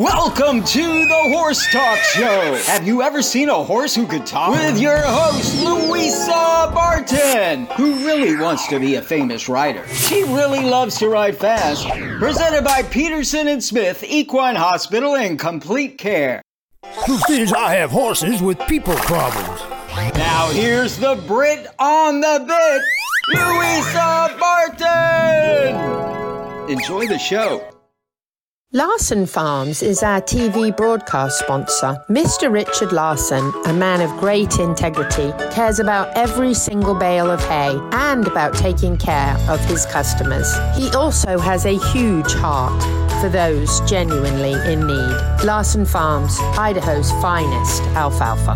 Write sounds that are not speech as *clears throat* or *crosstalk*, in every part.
Welcome to the Horse Talk Show. Have you ever seen a horse who could talk? With your host, Louisa Barton, who really wants to be a famous rider. She really loves to ride fast. Presented by Peterson and Smith Equine Hospital and Complete Care. Truth is, I have horses with people problems. Now here's the Brit on the bit, Louisa Barton. Enjoy the show. Larson Farms is our TV broadcast sponsor. Mr. Richard Larson, a man of great integrity, cares about every single bale of hay and about taking care of his customers. He also has a huge heart for those genuinely in need. Larson Farms, Idaho's finest alfalfa.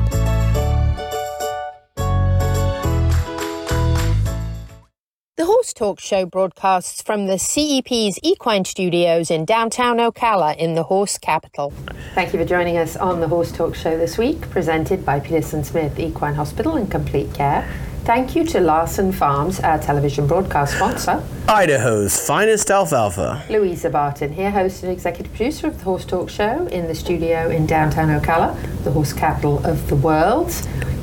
The Horse Talk Show broadcasts from the CEP's Equine Studios in downtown Ocala in the horse capital. Thank you for joining us on the Horse Talk Show this week, presented by Peterson Smith Equine Hospital and Complete Care. Thank you to Larson Farms, our television broadcast sponsor. Idaho's finest alfalfa. Louisa Barton here, host and executive producer of the Horse Talk Show in the studio in downtown Ocala, the horse capital of the world,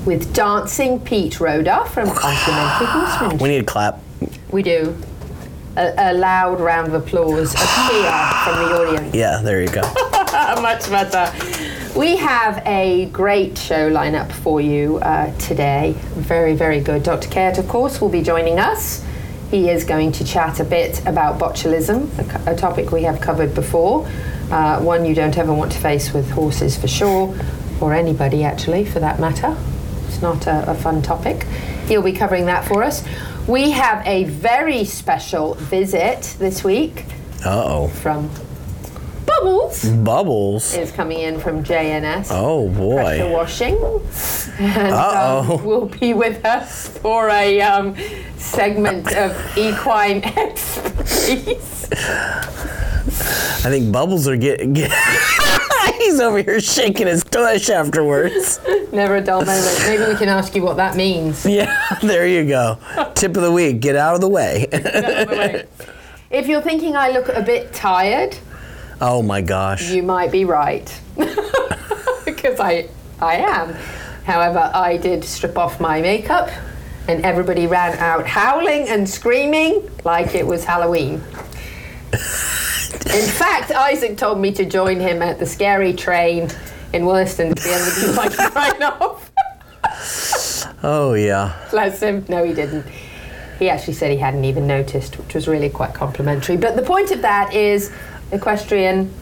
with dancing Pete Roda from Complimentary Horsemanship. We need a clap. We do. A, a loud round of applause, a cheer from the audience. *sighs* Yeah, there you go. *laughs* Much better. We have a great show lineup for you uh, today. Very, very good. Dr. Caird, of course, will be joining us. He is going to chat a bit about botulism, a, a topic we have covered before, uh, one you don't ever want to face with horses for sure, or anybody actually for that matter. It's not a, a fun topic. He'll be covering that for us. We have a very special visit this week Uh oh. from Bubbles. Bubbles. Is coming in from JNS. Oh boy. Pressure washing. And Uh-oh. *laughs* um, will be with us for a um, segment of equine *laughs* expertise. I think Bubbles are getting. Get, *laughs* He's over here shaking his tush afterwards. Never a dull moment. Maybe we can ask you what that means. Yeah, *laughs* there you go. Tip of the week. Get out of the way. If you're thinking I look a bit tired, oh my gosh. you might be right. *laughs* Because I, I am. However, I did strip off my makeup and everybody ran out howling and screaming like it was Halloween. In fact, Isaac told me to join him at the scary train in Wollaston to be able to do my right off. Oh yeah. Bless him. No, he didn't. He actually said he hadn't even noticed, which was really quite complimentary. But the point of that is equestrian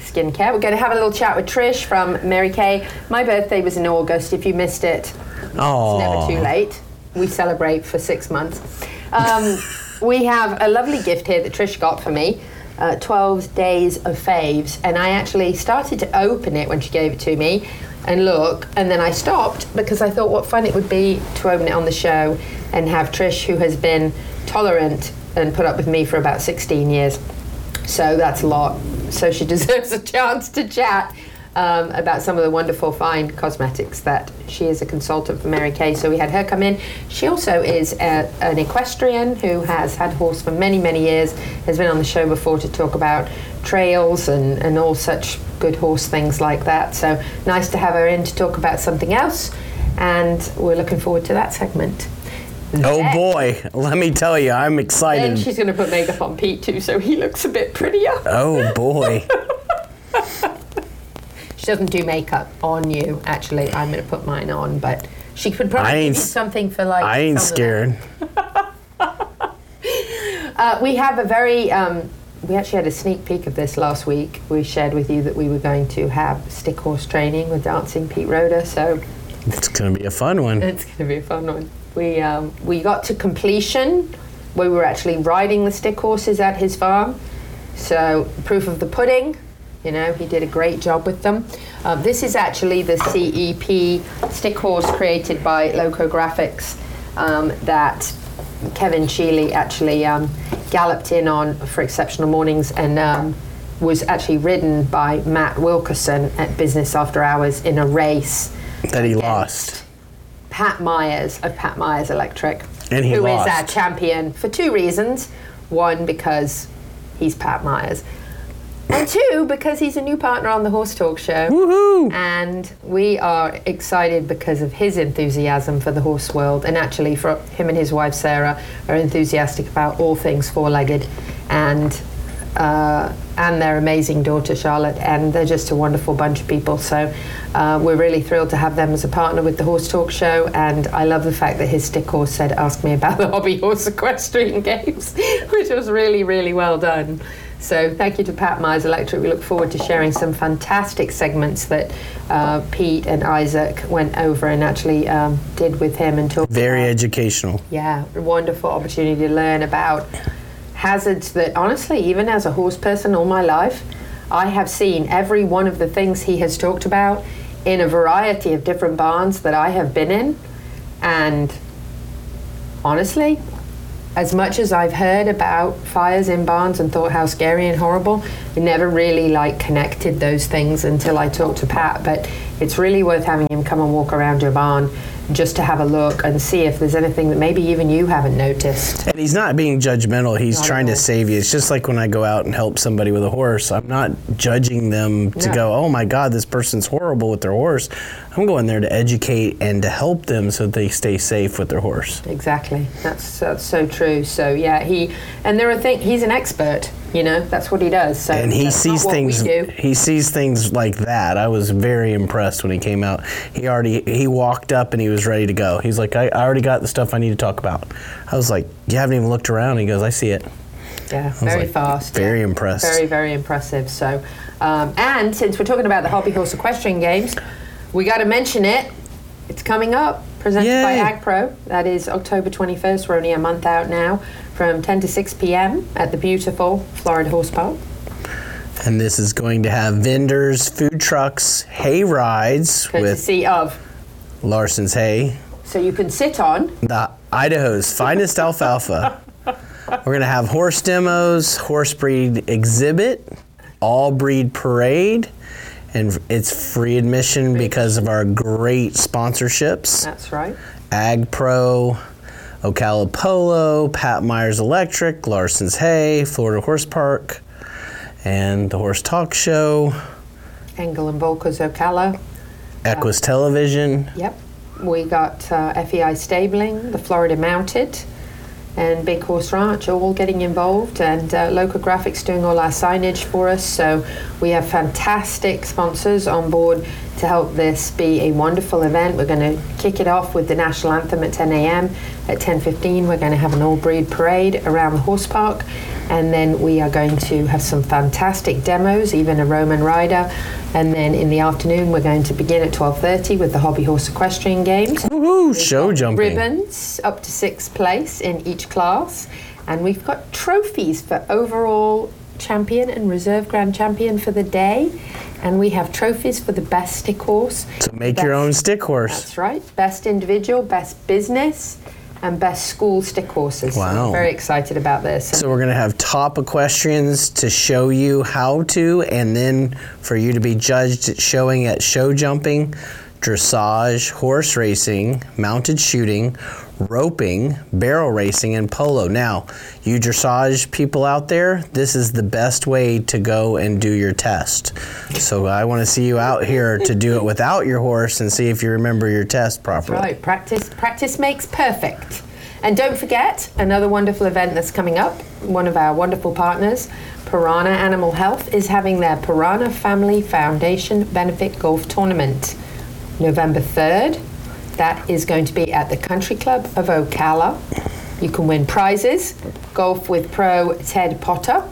skincare. We're going to have a little chat with Trish from Mary Kay. My birthday was in August. If you missed it, Oh. it's never too late. We celebrate for six months. Um, we have a lovely gift here that Trish got for me. Uh, 12 days of faves and I actually started to open it when she gave it to me and look and then I stopped because I thought what fun it would be to open it on the show and have Trish who has been tolerant and put up with me for about 16 years so that's a lot. So she *laughs* deserves a chance to chat um, about some of the wonderful fine cosmetics that she is a consultant for Mary Kay. So we had her come in. She also is a, an equestrian who has had horse for many, many years, has been on the show before to talk about trails and, and all such good horse things like that. So nice to have her in to talk about something else. And we're looking forward to that segment. Oh boy. Let me tell you, I'm excited. she's going to put makeup on Pete too, so he looks a bit prettier. Oh boy. *laughs* She doesn't do makeup on you. Actually, I'm going to put mine on, but she could I probably ain't do s- something for like. I ain't scared. *laughs* Uh, we have a very. Um, we actually had a sneak peek of this last week. We shared with you that we were going to have stick horse training with Dancing Pete Rhoda, so It's gonna be a fun one. it's going to be a fun one. We um, we got to completion. We were actually riding the stick horses at his farm, so proof of the pudding. You know, he did a great job with them. Uh, this is actually the CEP stick horse created by Loco Graphics um, that Kevin Sheely actually um, galloped in on for exceptional mornings and um, was actually ridden by Matt Wilkerson at Business After Hours in a race That he lost. Pat Myers of Pat Myers Electric, And he who is lost. our champion for two reasons. One, because he's Pat Myers. And two, because he's a new partner on the Horse Talk Show. Woohoo! And we are excited because of his enthusiasm for the horse world. And actually, for him and his wife Sarah are enthusiastic about all things four legged. And uh, and their amazing daughter Charlotte, and they're just a wonderful bunch of people. So uh, we're really thrilled to have them as a partner with the Horse Talk Show, and I love the fact that his stick horse said, "Ask me about the hobby horse equestrian games," *laughs* which was really, really well done. So thank you to Pat Myers Electric. We look forward to sharing some fantastic segments that uh, Pete and Isaac went over and actually um, did with him and talked Very about. educational. Yeah, wonderful opportunity to learn about hazards that honestly, even as a horse person all my life, I have seen every one of the things he has talked about in a variety of different barns that I have been in. And honestly, as much as I've heard about fires in barns and thought how scary and horrible, I never really like connected those things until I talked to Pat. But it's really worth having him come and walk around your barn just to have a look and see if there's anything that maybe even you haven't noticed. And he's not being judgmental. He's Not trying to save you. It's just like when I go out and help somebody with a horse. I'm not judging them to No. go, oh my God, this person's horrible with their horse. I'm going there to educate and to help them so they stay safe with their horse. Exactly. That's that's so true. So yeah, he and there are things. He's an expert. You know, that's what he does. So And he sees things. He sees things like that. I was very impressed when he came out. He already he walked up and he was ready to go. He's like, I, I already got the stuff I need to talk about. I was like, you haven't even looked around. He goes, I see it. Yeah, very like, fast. very yeah. impressed. Very, very impressive. So, um, and since we're talking about the Hobby Horse Equestrian Games, we got to mention it. It's coming up, presented by Yay. AgPro. That is October 21st. We're only a month out now, from 10 to 6 p.m. at the beautiful Florida Horse Park. And this is going to have vendors, food trucks, hay rides with Courtesy of. Larson's Hay, So you can sit on. the Idaho's finest alfalfa. *laughs* We're going to have horse demos, horse breed exhibit, all breed parade, and it's free admission because of our great sponsorships That's right. Ag Pro, Ocala Polo, Pat Myers Electric, Larson's Hay, Florida Horse Park, and the Horse Talk Show, Engel and Völkers Ocala. Equus Television. Yep. We got uh, FEI Stabling, the Florida Mounted, and Big Horse Ranch all getting involved, and uh, Local Graphics doing all our signage for us. So we have fantastic sponsors on board to help this be a wonderful event. We're going to kick it off with the national anthem at 10 a.m. At 10:15, we're going to have an all-breed parade around the horse park, and then we are going to have some fantastic demos, even a Roman rider. And then in the afternoon, we're going to begin at 12:30 with the Hobby Horse Equestrian Games Woohoo! Show jumping. ribbons up to sixth place in each class, and we've got trophies for overall champion and reserve grand champion for the day, and we have trophies for the best stick horse. So make your own stick horse. That's right, best individual, best business, and best school stick horses. So Wow. I'm very excited about this. So we're going to have top equestrians to show you how to, and then for you to be judged at showing at show jumping, dressage, horse racing, mounted shooting, roping, barrel racing, and polo. Now, you dressage people out there, this is the best way to go and do your test. So I want to see you out here to do it without your horse and see if you remember your test properly. Right, practice practice makes perfect. And don't forget another wonderful event that's coming up. One of our wonderful partners, Piranha Animal Health, is having their Piranha Family Foundation Benefit Golf Tournament November 3rd. That is going to be at the Country Club of Ocala. You can win prizes, golf with pro Ted Potter.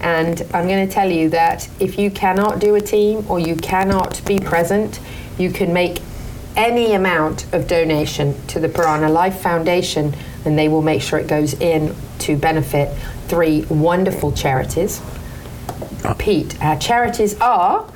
And I'm going to tell you that if you cannot do a team or you cannot be present, you can make any amount of donation to the Piranha Life Foundation and they will make sure it goes in to benefit three wonderful charities. Uh. Pete, our charities are.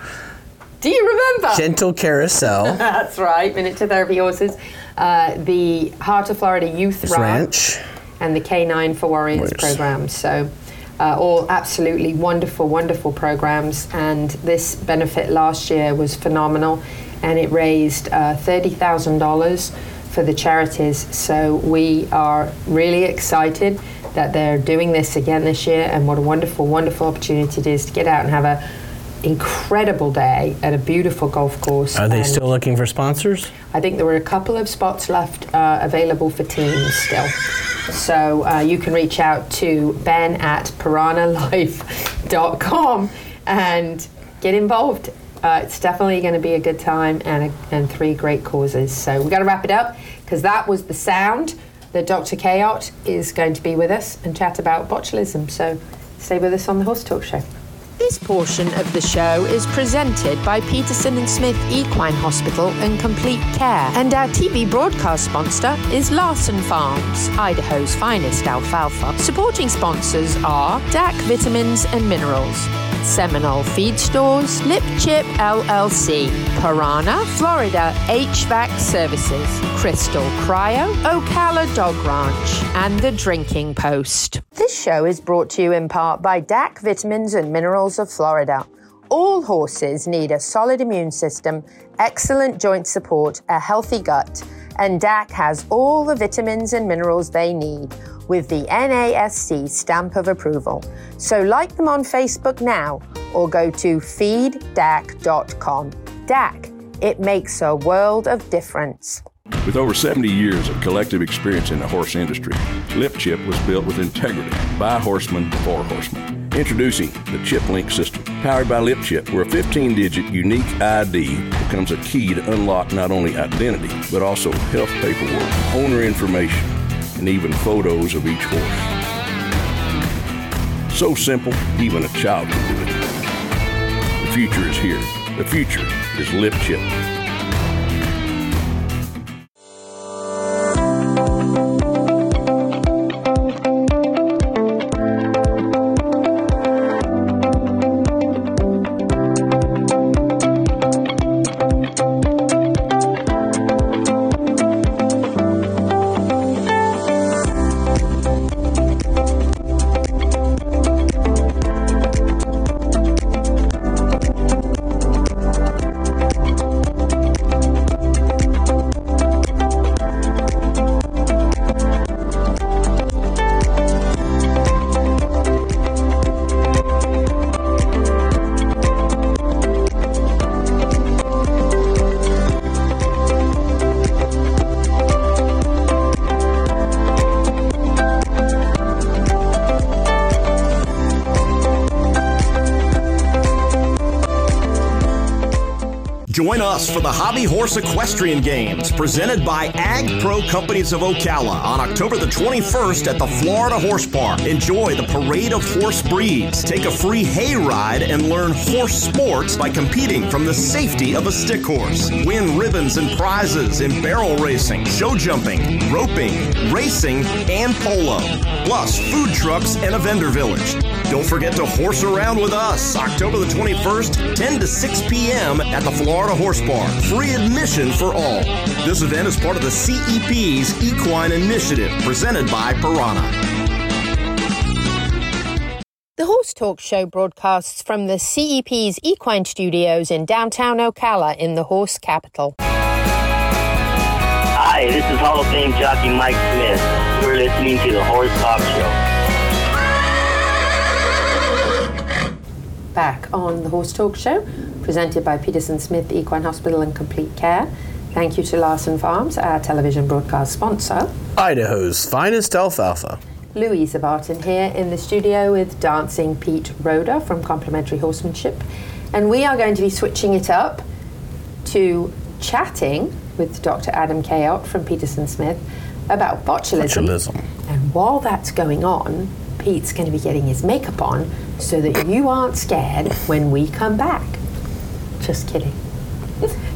Do you remember? Gentle carousel, *laughs* That's right, miniature therapy horses. Uh, the Heart of Florida Youth ranch. and the K9 for Warriors Warriors. program. So, uh, all absolutely wonderful, wonderful programs. And this benefit last year was phenomenal, and it raised uh, $30,000 for the charities. So, we are really excited that they're doing this again this year, and what a wonderful, wonderful opportunity it is to get out and have a incredible day at a beautiful golf course. Are they still looking for sponsors? I think there were a couple of spots left uh, available for teams still. So uh, you can reach out to ben at piranhalife.com and get involved. Uh, it's definitely going to be a good time and, a, and three great causes. So we got to wrap it up because that was the sound that Dr. Kayot is going to be with us and chat about botulism. So stay with us on the Horse Talk Show. This portion of the show is presented by Peterson and Smith Equine Hospital and Complete Care, and our TV broadcast sponsor is Larson Farms, Idaho's finest alfalfa. Supporting sponsors are DAC Vitamins and Minerals, Seminole Feed Stores, Lip Chip LLC, Piranha, Florida HVAC Services, Crystal Cryo, Ocala Dog Ranch, and The Drinking Post. This show is brought to you in part by DAC Vitamins and Minerals of Florida. All horses need a solid immune system, excellent joint support, a healthy gut, and DAC has all the vitamins and minerals they need with the NASC stamp of approval. So like them on Facebook now or go to feeddac.com. DAC, it makes a world of difference. With over 70 years of collective experience in the horse industry, Lip Chip was built with integrity by horsemen for horsemen. Introducing the Chip Link system, powered by Lip Chip, where a 15 digit unique ID becomes a key to unlock not only identity, but also health paperwork, owner information, and even photos of each horse. So simple, even a child can do it. The future is here. The future is Lip Chip. For the Hobby Horse Equestrian Games presented by Ag Pro Companies of Ocala on October the 21st at the Florida Horse Park. Enjoy the parade of horse breeds, take a free hay ride, and learn horse sports by competing from the safety of a stick horse. Win ribbons and prizes in barrel racing, show jumping, roping, racing, and polo. Plus, food trucks and a vendor village. Don't forget to horse around with us October the 21st, 10 to 6 p.m. at the Florida Horse Bar. Free admission for all. This event is part of the CEP's Equine Initiative presented by Piranha. The Horse Talk Show broadcasts from the CEP's Equine Studios in downtown Ocala in the horse capital. Hi, this is Hall of Fame jockey Mike Smith. You're listening to the Horse Talk Show. Back on the Horse Talk Show, presented by Peterson Smith Equine Hospital and Complete Care. Thank you to Larson Farms, our television broadcast sponsor. Idaho's finest alfalfa. Louisa Barton here in the studio with Dancing Pete Roder from Complementary Horsemanship. And we are going to be switching it up to chatting with Dr. Adam Kayot from Peterson Smith about botulism. Botulism. And while that's going on, Pete's going to be getting his makeup on so that you aren't scared when we come back. Just kidding.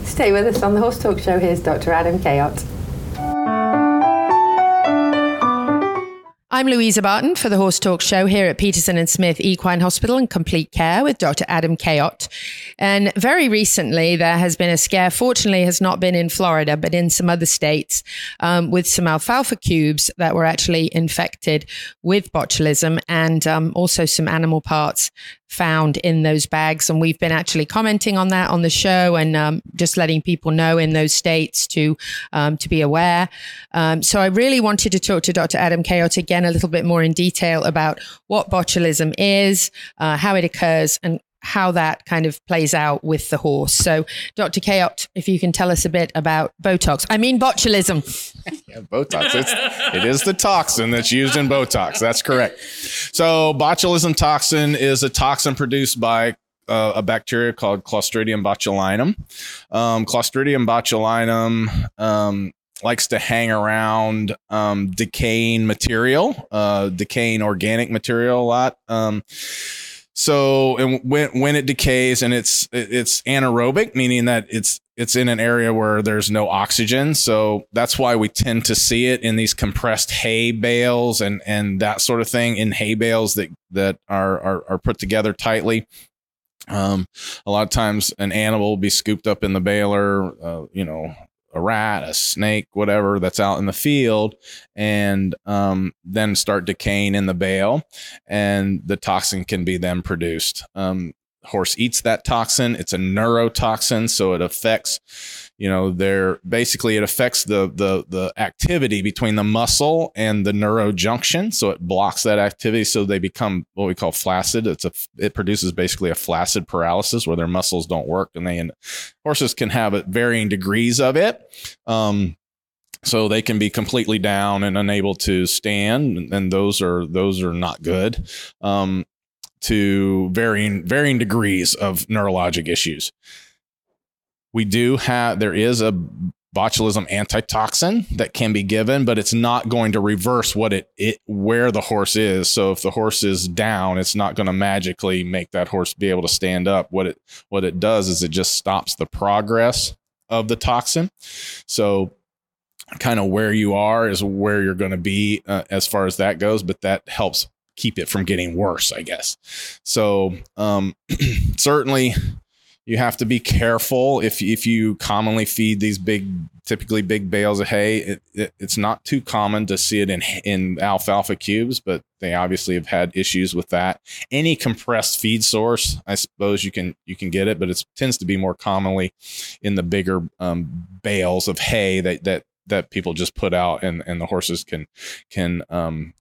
Stay with us on the Horse Talk Show. Here's Dr. Adam Kayot. I'm Louisa Barton for the Horse Talk Show here at Peterson and Smith Equine Hospital and Complete Care with Dr. Adam Kayot. And very recently, there has been a scare. Fortunately, has not been in Florida, but in some other states, um, with some alfalfa cubes that were actually infected with botulism, and um, also some animal parts found in those bags. And we've been actually commenting on that on the show and um, just letting people know in those states to um, to be aware. Um, so I really wanted to talk to Dr. Adam Kayot again a little bit more in detail about what botulism is, uh, how it occurs, and how that kind of plays out with the horse. So, Dr. Kayot, if you can tell us a bit about Botox. I mean, botulism. Botox. It's, it is the toxin that's used in Botox. That's correct. So, botulism toxin is a toxin produced by uh, a bacteria called Clostridium botulinum. Um, Clostridium botulinum um, likes to hang around um, decaying material, uh, decaying organic material a lot. So and when when it decays and it's it's anaerobic, meaning that it's it's in an area where there's no oxygen. So that's why we tend to see it in these compressed hay bales and and that sort of thing in hay bales that that are are, are put together tightly. Um, a lot of times an animal will be scooped up in the baler, uh, you know, a rat, a snake, whatever that's out in the field, and um, then start decaying in the bale, and the toxin can be then produced. Um, horse eats that toxin. It's a neurotoxin, so it affects, you know, they're basically it affects the the the activity between the muscle and the neurojunction. So it blocks that activity, so they become what we call flaccid. It's a it produces basically a flaccid paralysis where their muscles don't work, and they and horses can have it varying degrees of it. Um, so they can be completely down and unable to stand and those are those are not good um, to varying varying degrees of neurologic issues. We do have there is a botulism antitoxin that can be given, but it's not going to reverse what it, it where the horse is. So if the horse is down, it's not going to magically make that horse be able to stand up. What it what it does is it just stops the progress of the toxin. So kind of where you are is where you're going to be uh, as far as that goes, but that helps keep it from getting worse, I guess. So um, *clears throat* certainly you have to be careful. If if you commonly feed these big typically big bales of hay it, it, it's not too common to see it in in alfalfa cubes but they obviously have had issues with that. Any compressed feed source i suppose you can you can get it but it tends to be more commonly in the bigger um, bales of hay that that that people just put out and and the horses can can um,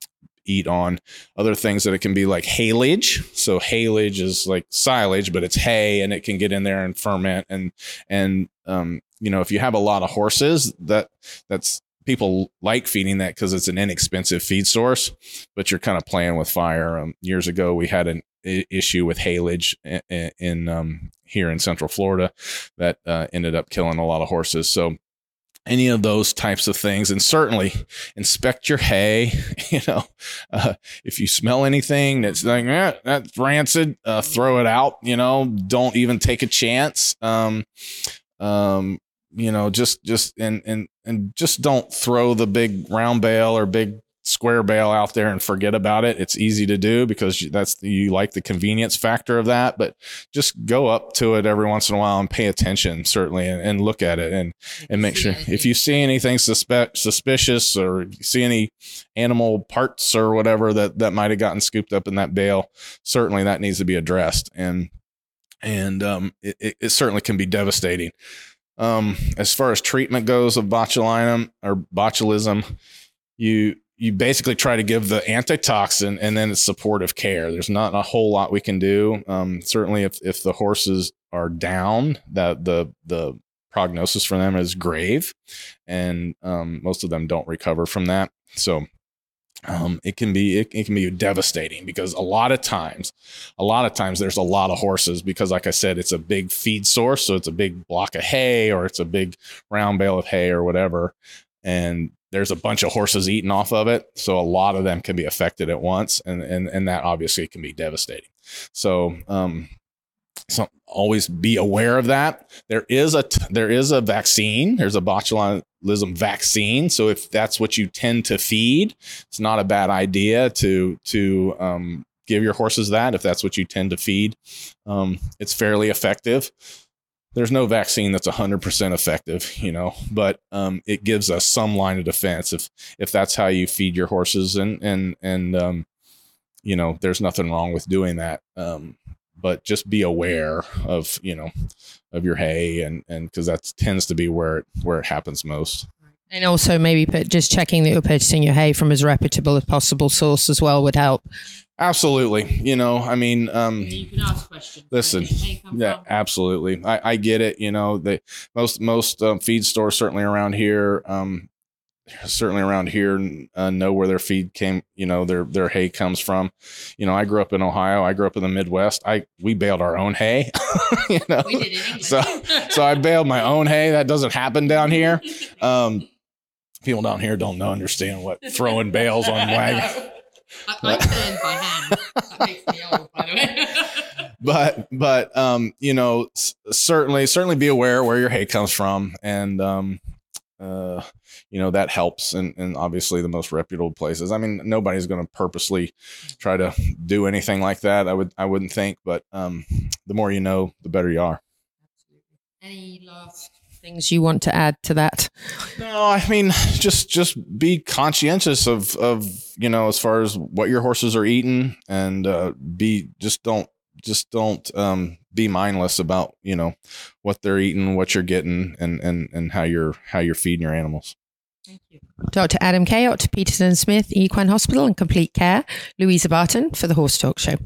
eat on other things that it can be like haylage. So haylage is like silage, but it's hay and it can get in there and ferment. And, and, um, you know, if you have a lot of horses that that's, people like feeding that because it's an inexpensive feed source, but you're kind of playing with fire. Um, years ago, we had an issue with haylage in, in um, here in Central Florida that uh, ended up killing a lot of horses. So any of those types of things. And certainly inspect your hay *laughs* you know uh, if you smell anything that's like eh, that's rancid uh, throw it out you know don't even take a chance. Um, um, you know just just and and and just don't throw the big round bale or big square bale out there and forget about it. It's easy to do because that's you like the convenience factor of that, but just go up to it every once in a while and pay attention certainly and, and look at it and and make sure if you see anything suspect suspicious or see any animal parts or whatever that that might have gotten scooped up in that bale, certainly that needs to be addressed and and um, it, it certainly can be devastating. Um, as far as treatment goes of botulinum or botulism, you you basically try to give the antitoxin and then it's supportive care. There's not a whole lot we can do. Um, certainly, if if the horses are down, that the the prognosis for them is grave, and um, most of them don't recover from that. So um, it can be it, it, can be devastating because a lot of times a lot of times there's a lot of horses because like i said it's a big feed source so it's a big block of hay or it's a big round bale of hay or whatever and there's a bunch of horses eating off of it. So a lot of them can be affected at once. And and, and that obviously can be devastating. So um so always be aware of that. There is a there is a vaccine. There's a botulism vaccine. So if that's what you tend to feed it's not a bad idea to to um, give your horses that if that's what you tend to feed. Um, it's fairly effective there's no vaccine that's 100% effective, you know, but um, it gives us some line of defense if if that's how you feed your horses and and and um, you know, there's nothing wrong with doing that. Um, but just be aware of you know of your hay and and because that tends to be where it where it happens most. And also maybe just checking that you're purchasing your hay from as reputable as possible source as well would help. Absolutely. You know, I mean, um, You can ask questions. listen, yeah, absolutely. I, I get it. You know, they most most um, feed stores certainly around here, um, certainly around here, uh, know where their feed came. You know, their their hay comes from. You know, I grew up in Ohio. I grew up in the Midwest. I we baled our own hay. *laughs* you know, We did in so so I baled my own hay. That doesn't happen down here. *laughs* Um, people down here don't know understand what throwing bales on *laughs* wagons. I, I turn by hand. That makes me old, by the way. *laughs* but but um you know s- certainly certainly be aware where your hay comes from and um uh you know that helps and and obviously the most reputable places i mean nobody's going to purposely try to do anything like that i would i wouldn't think but um the more you know the better you are Any last things you want to add to that? No, I mean just just be conscientious of of you know as far as what your horses are eating and uh, be just don't just don't um, be mindless about you know what they're eating, what you're getting, and and and how you're how you're feeding your animals. Thank you. Dr. Adam Kayot, Peterson Smith Equine Hospital and Complete Care, Louisa Barton for the Horse Talk Show.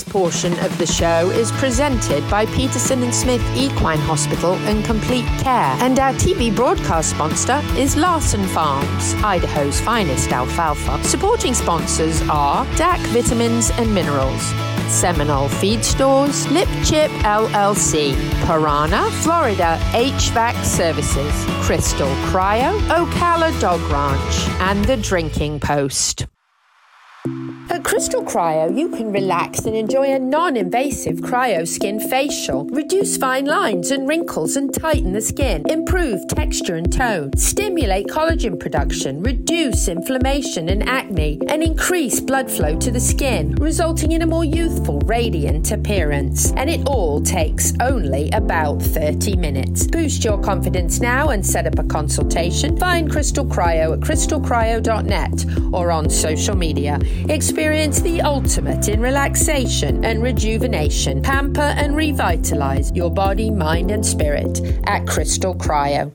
This portion of the show is presented by Peterson and Smith Equine Hospital and Complete Care, and our TV broadcast sponsor is Larson Farms, Idaho's finest alfalfa. Supporting sponsors are DAC Vitamins and Minerals, Seminole Feed Stores, Lip Chip LLC, Piranha, Florida HVAC Services, Crystal Cryo, Ocala Dog Ranch, and The Drinking Post. At Crystal Cryo, you can relax and enjoy a non invasive cryo skin facial. Reduce fine lines and wrinkles and tighten the skin. Improve texture and tone. Stimulate collagen production. Reduce inflammation and acne. And increase blood flow to the skin, resulting in a more youthful, radiant appearance. And it all takes only about 30 minutes. Boost your confidence now and set up a consultation. Find Crystal Cryo at crystalcryo.net or on social media. Experience the ultimate in relaxation and rejuvenation. Pamper and revitalize your body, mind, and spirit at Crystal Cryo.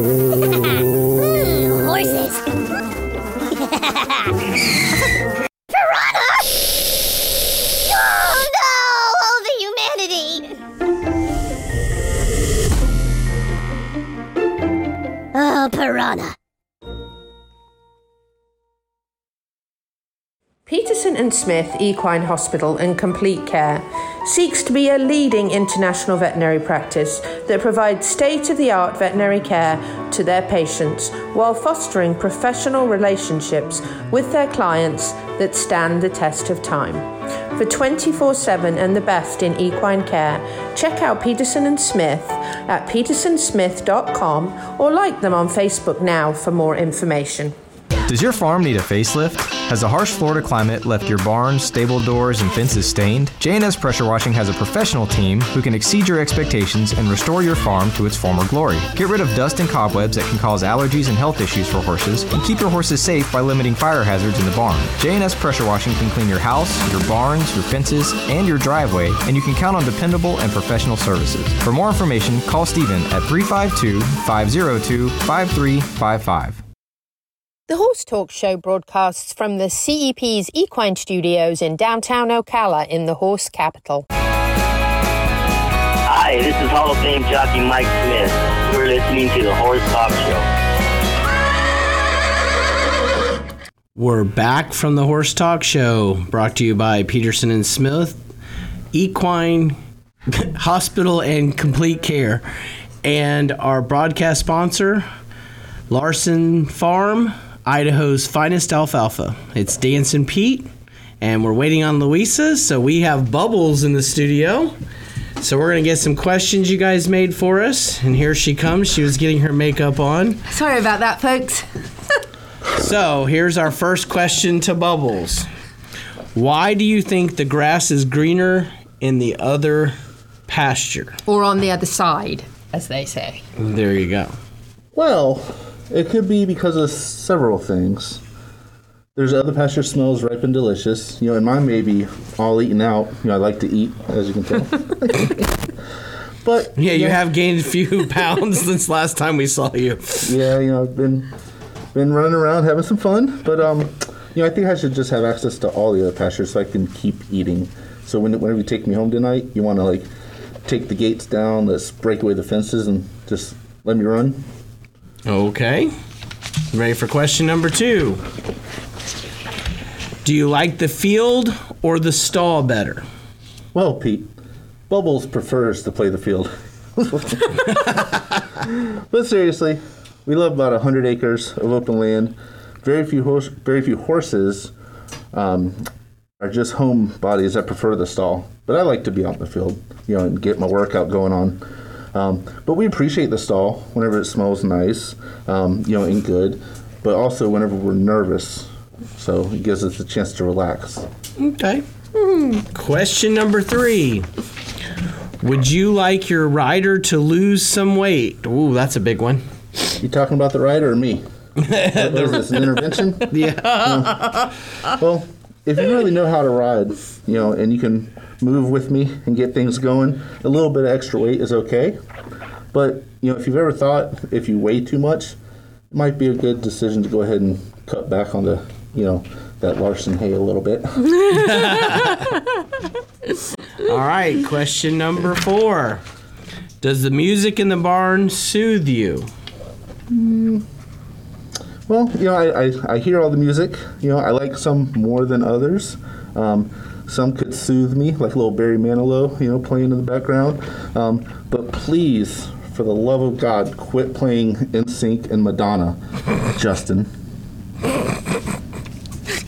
Horses. Piranha! Oh no! Oh, the humanity! Oh, piranha. Peterson and Smith Equine Hospital and Complete Care seeks to be a leading international veterinary practice that provides state of the art veterinary care to their patients while fostering professional relationships with their clients that stand the test of time. For 24 7 and the best in equine care, check out Peterson and Smith at petersonsmith.com or like them on Facebook now for more information. Does your farm need a facelift? Has the harsh Florida climate left your barns, stable doors, and fences stained? J&S Pressure Washing has a professional team who can exceed your expectations and restore your farm to its former glory. Get rid of dust and cobwebs that can cause allergies and health issues for horses, and keep your horses safe by limiting fire hazards in the barn. J&S Pressure Washing can clean your house, your barns, your fences, and your driveway, and you can count on dependable and professional services. For more information, call Stephen at 352 502 5355. The Horse Talk Show broadcasts from the CEP's Equine Studios in downtown Ocala in the horse capital. Hi, this is Hall of Fame jockey Mike Smith. You're listening to the Horse Talk Show. We're back from the Horse Talk Show, brought to you by Peterson and Smith, Equine *laughs* Hospital and Complete Care, and our broadcast sponsor, Larson Farm, Idaho's finest alfalfa. It's Dancing Pete, and we're waiting on Louisa, so we have Bubbles in the studio. So we're gonna get some questions you guys made for us, and here she comes. She was getting her makeup on. Sorry about that, folks. *laughs* So here's our first question to Bubbles. Why do you think the grass is greener in the other pasture? Or on the other side, as they say. There you go. Well, it could be because of several things. There's other pasture smells ripe and delicious. You know, and mine may be all eaten out. You know, I like to eat, as you can tell. *laughs* but Yeah, you have gained a few *laughs* pounds since last time we saw you. yeah, you know, I've been been running around having some fun. But um, you know, I think I should just have access to all the other pastures so I can keep eating. So when, whenever you take me home tonight, you want to like take the gates down, let's break away the fences, and just let me run. Okay. Ready for question number two? Do you like the field or the stall better? Well, Pete, Bubbles prefers to play the field. *laughs* but seriously, we love about hundred acres of open land. Very few horse, very few horses um, are just home bodies that prefer the stall. But I like to be out in the field, you know, and get my workout going on. Um, but we appreciate the stall whenever it smells nice, um, you know, and good. But also whenever we're nervous, so it gives us a chance to relax. Okay. Question number three. Would you like your rider to lose some weight? Ooh, that's a big one. You talking about the rider or me? *laughs* What is this, an intervention? Yeah. Well, if you really know how to ride, you know, and you can move with me and get things going, a little bit of extra weight is okay. But, you know, if you've ever thought if you weigh too much, it might be a good decision to go ahead and cut back on the, you know, that Larson hay a little bit. *laughs* All right, question number four. Does the music in the barn soothe you? Well, you know, I, I, I hear all the music. You know, I like some more than others. Um, some could soothe me, like little Barry Manilow, you know, playing in the background. Um, but please, for the love of God, quit playing NSYNC and Madonna, Justin.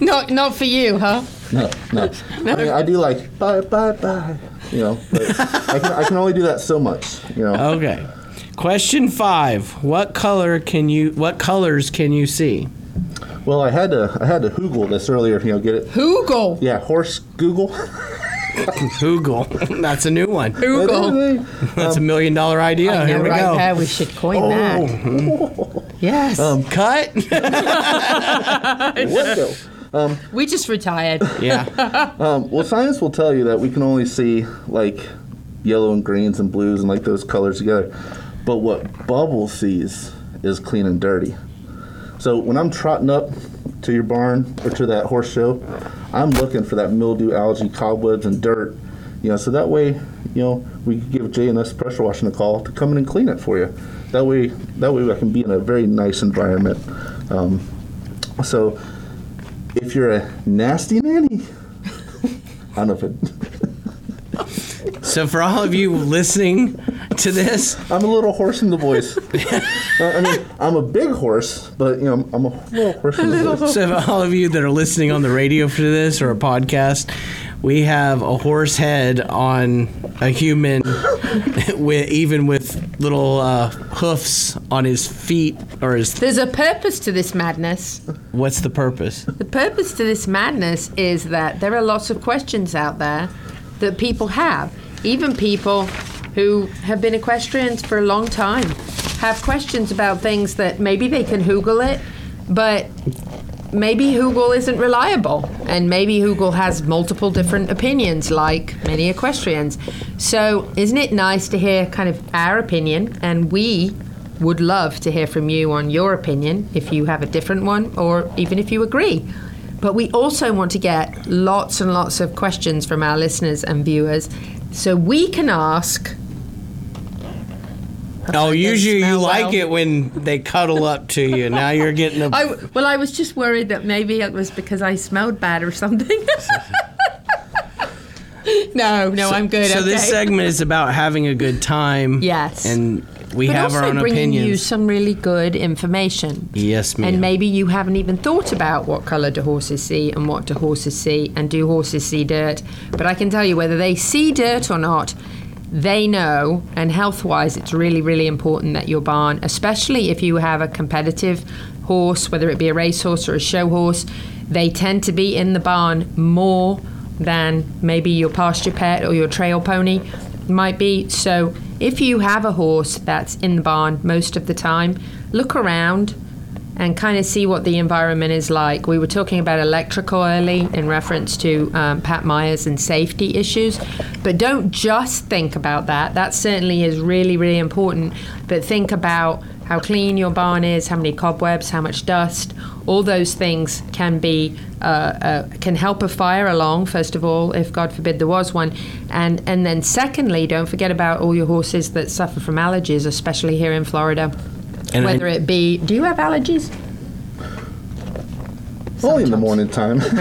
Not, not for you, huh? No, no. *laughs* I mean, I do like bye, bye, bye. You know, but I can, I can only do that so much. You know. Okay. Question five. What color can you what colors can you see? Well, I had to I had to Google this earlier. You know, get it. Google. Yeah, horse Google. *laughs* Google. That's a new one. Google. That's a million dollar idea. I know, Here we right go. there, we should coin that. *laughs* Yes. Um, Cut. *laughs* Let's. Um, we just retired. Yeah. um, well, science will tell you that we can only see like yellow and greens and blues and like those colors together. But what Bubble sees is clean and dirty. So when I'm trotting up to your barn or to that horse show, I'm looking for that mildew, algae, cobwebs, and dirt. You know, so that way, you know, we give J and S pressure washing a call to come in and clean it for you. That way, that way I can be in a very nice environment. Um, so, if you're a nasty nanny, *laughs* I don't know if it. So for all of you listening to this, I'm a little horse in the voice. *laughs* I mean, I'm a big horse, but you know, I'm a little horse in the *laughs* voice. So for all of you that are listening on the radio for this or a podcast, we have a horse head on a human, *laughs* with even with little uh, hoofs on his feet or his. There's a purpose to this madness. What's the purpose? The purpose to this madness is that there are lots of questions out there that people have. Even people who have been equestrians for a long time have questions about things that maybe they can Google it, but maybe Google isn't reliable, and maybe Google has multiple different opinions, like many equestrians. So, isn't it nice to hear kind of our opinion? And we would love to hear from you on your opinion if you have a different one, or even if you agree. But we also want to get lots and lots of questions from our listeners and viewers so we can ask. Oh, usually you like well. it when they cuddle up to you. Now you're getting a. *laughs* I, well, I was just worried that maybe it was because I smelled bad or something. *laughs* no, no, I'm good. So this segment is about having a good time. Yes. And we but have our own bringing you some really good information. Yes, ma'am. And maybe you haven't even thought about what color do horses see and what do horses see and do horses see dirt. But I can tell you whether they see dirt or not, they know. And health wise, it's really, really important that your barn, especially if you have a competitive horse, whether it be a racehorse or a show horse, they tend to be in the barn more than maybe your pasture pet or your trail pony might be. So if you have a horse that's in the barn most of the time, look around and kind of see what the environment is like. We were talking about electrical early in reference to um, Pat Myers and safety issues, but don't just think about that. That certainly is really, really important. But think about how clean your barn is, how many cobwebs, how much dust. All those things can be uh, uh, can help a fire along. First of all, if God forbid there was one, and and then secondly, don't forget about all your horses that suffer from allergies, especially here in Florida. And I- Whether it be, do you have allergies? Only in the morning time. *laughs*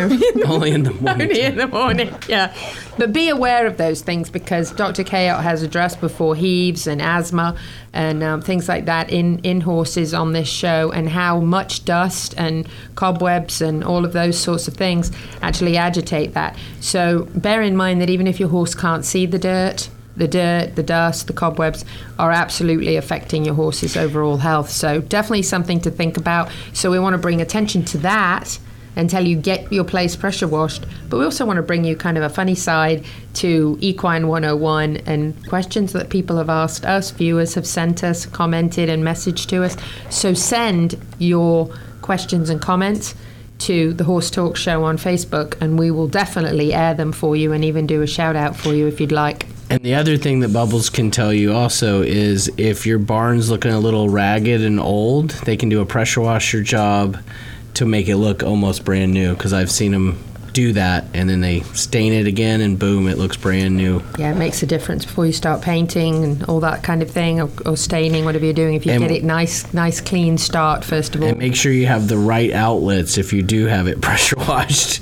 Only in the morning. *laughs* Only in the morning, yeah. But be aware of those things because Dr. Kayot has addressed before heaves and asthma and um, things like that in, in horses on this show and how much dust and cobwebs and all of those sorts of things actually agitate that. So bear in mind that even if your horse can't see the dirt, the dirt, the dust, the cobwebs are absolutely affecting your horse's overall health. So definitely something to think about. So we want to bring attention to that until you get your place pressure washed. But we also want to bring you kind of a funny side to Equine 101 and questions that people have asked us, viewers have sent us, commented, and messaged to us. So send your questions and comments to the Horse Talk Show on Facebook, and we will definitely air them for you and even do a shout out for you if you'd like. And the other thing that Bubbles can tell you also is if your barn's looking a little ragged and old, they can do a pressure washer job to make it look almost brand new. Because I've seen them do that, and then they stain it again, and boom, it looks brand new. Yeah, it makes a difference before you start painting and all that kind of thing, or, or staining, whatever you're doing. If you And- get it nice, nice, clean start first of all. And make sure you have the right outlets if you do have it *laughs* pressure washed.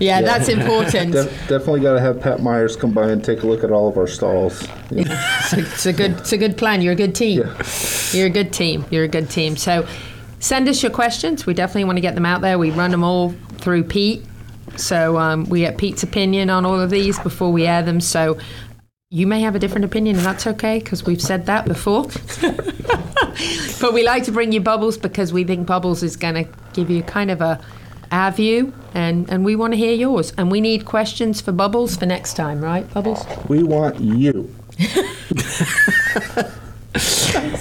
yeah, that's important. *laughs* Def- definitely got to have Pat Myers come by and take a look at all of our stalls. *laughs* it's, a, it's a good it's a good plan. You're a good team. You're a good team. You're a good team. So send us your questions. We definitely want to get them out there. We run them all through Pete. So um, we get Pete's opinion on all of these before we air them. So you may have a different opinion, and that's okay because we've said that before. *laughs* but we like to bring you Bubbles because we think Bubbles is going to give you kind of a our view, and, and we want to hear yours. And we need questions for Bubbles for next time, right, Bubbles? We want you. *laughs*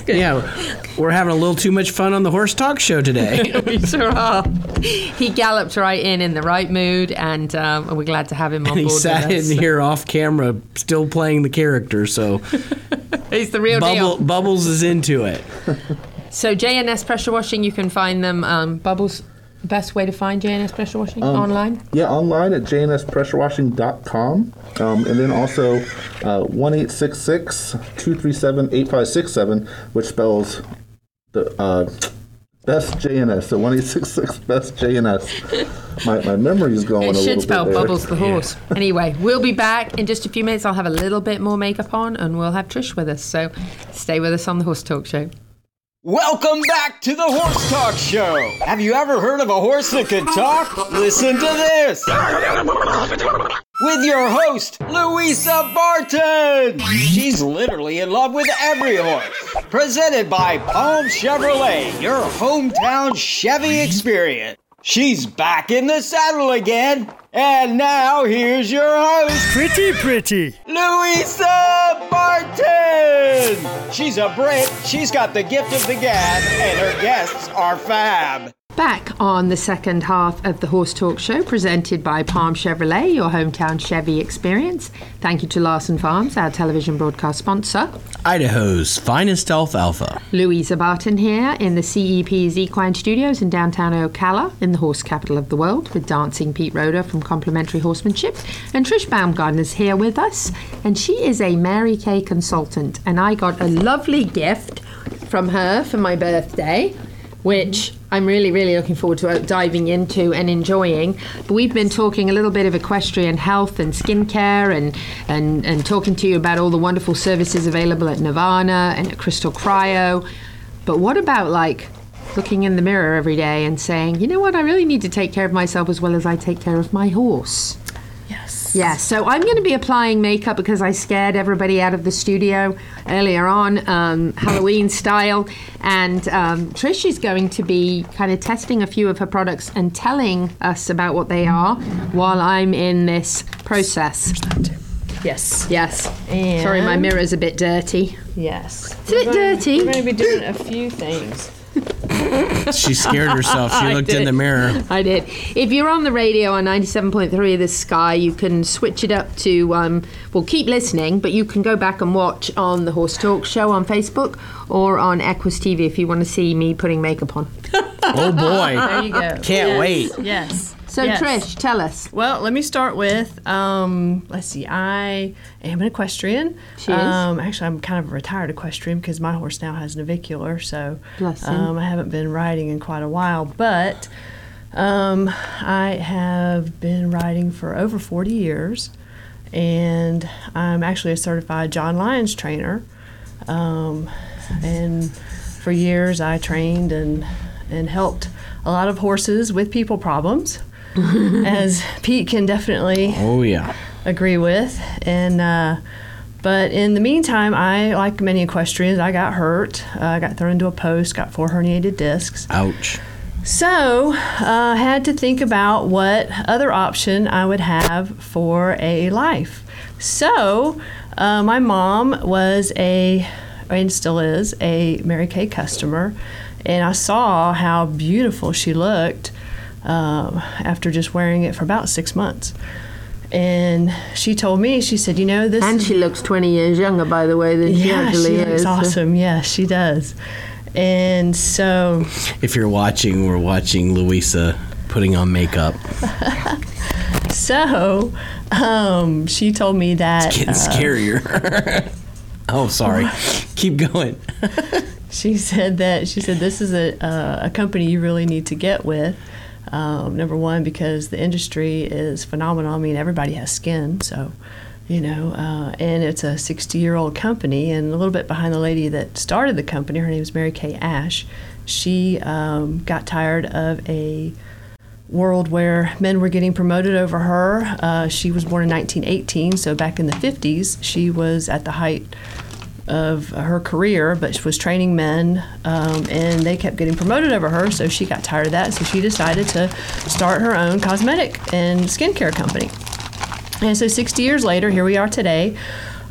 Yeah, we're having a little too much fun on the Horse Talk Show today. *laughs* we sure are. He galloped right in in the right mood, and um, we're glad to have him on and he sat in here off camera, still playing the character. So *laughs* He's the real Bubble, deal. Bubbles is into it. So JNS pressure washing, you can find them. Um, Bubbles, best way to find JNS pressure washing Um, online. Yeah, online at jnspressurewashing.com. Um, and then also uh, 1 237 8567, which spells the uh, best JNS. So 1 best JNS. My, my is going a It should spell. Bubbles the horse. Anyway, we'll be back in just a few minutes. I'll have a little bit more makeup on, and we'll have Trish with us. So stay with us on the Horse Talk Show. Welcome back to the Horse Talk Show. Have you ever heard of a horse that can talk? Listen to this. With your host, Louisa Barton. She's literally in love with every horse. Presented by Palm Chevrolet, your hometown Chevy experience. She's back in the saddle again. And now here's your host, Pretty, pretty. Louisa Barton! She's a Brit, she's got the gift of the gab, and her guests are fab. Back on the second half of the Horse Talk Show, presented by Palm Chevrolet, your hometown Chevy experience. Thank you to Larson Farms, our television broadcast sponsor. Idaho's finest alfalfa. Louisa Barton here in the CEP's Equine Studios in downtown Ocala, in the horse capital of the world, with dancing Pete Roder from Complimentary Horsemanship. And Trish Baumgartner's here with us, and she is a Mary Kay consultant. And I got a lovely gift from her for my birthday. Which I'm really, really looking forward to uh, diving into and enjoying. But we've been talking a little bit of equestrian health and skincare and, and, and talking to you about all the wonderful services available at Nirvana and at Crystal Cryo. But what about like looking in the mirror every day and saying, you know what, I really need to take care of myself as well as I take care of my horse? Yes. Yeah, so I'm going to be applying makeup because I scared everybody out of the studio earlier on, um, Halloween style. And um, Trish is going to be kind of testing a few of her products and telling us about what they are while I'm in this process. Yes. Yes. And Sorry, my mirror's a bit dirty. Yes. It's a bit dirty. We're going to be doing a few things. *laughs* She scared herself. She *laughs* looked in the mirror. I did. If you're on the radio on 97.3 of the Sky, you can switch it up to, um, well, keep listening, but you can go back and watch on the Horse Talk show on Facebook or on Equus TV if you want to see me putting makeup on. *laughs* Oh boy. There you go. Can't Yes. wait. Yes. So, Yes. Trish, tell us. Well, let me start with um, let's see. I am an equestrian. She is. Um, actually, I'm kind of a retired equestrian because my horse now has navicular, so um, I haven't been riding in quite a while. But um, I have been riding for over 40 years, and I'm actually a certified John Lyons trainer. Um, and for years, I trained and and helped a lot of horses with people problems as Pete can definitely Oh yeah. agree with. And uh, but in the meantime, I like many equestrians, I got hurt. Uh, I got thrown into a post, got four herniated discs. Ouch. So I uh, had to think about what other option I would have for a life. So uh, my mom was a, and still is, a Mary Kay customer, and I saw how beautiful she looked um, after just wearing it for about six months. And she told me, she said, you know, this. And she looks 20 years younger, by the way, than she yeah, actually she is. looks *laughs* awesome. Yeah, she does. And so If you're watching, we're watching Louisa putting on makeup. *laughs* So, um, she told me that It's getting uh, scarier. *laughs* oh, sorry. Keep going. she said that she said this is a uh, a company you really need to get with. Um, number one, because the industry is phenomenal. I mean, everybody has skin, so you know, uh, and it's a 60 year old company, and a little bit behind the lady that started the company. Her name is Mary Kay Ash. She um, got tired of a world where men were getting promoted over her. Uh, she was born in 1918, so back in the 50s, she was at the height of her career, but she was training men, um, and they kept getting promoted over her. So she got tired of that, so she decided to start her own cosmetic and skincare company. And so 60 years later, here we are today.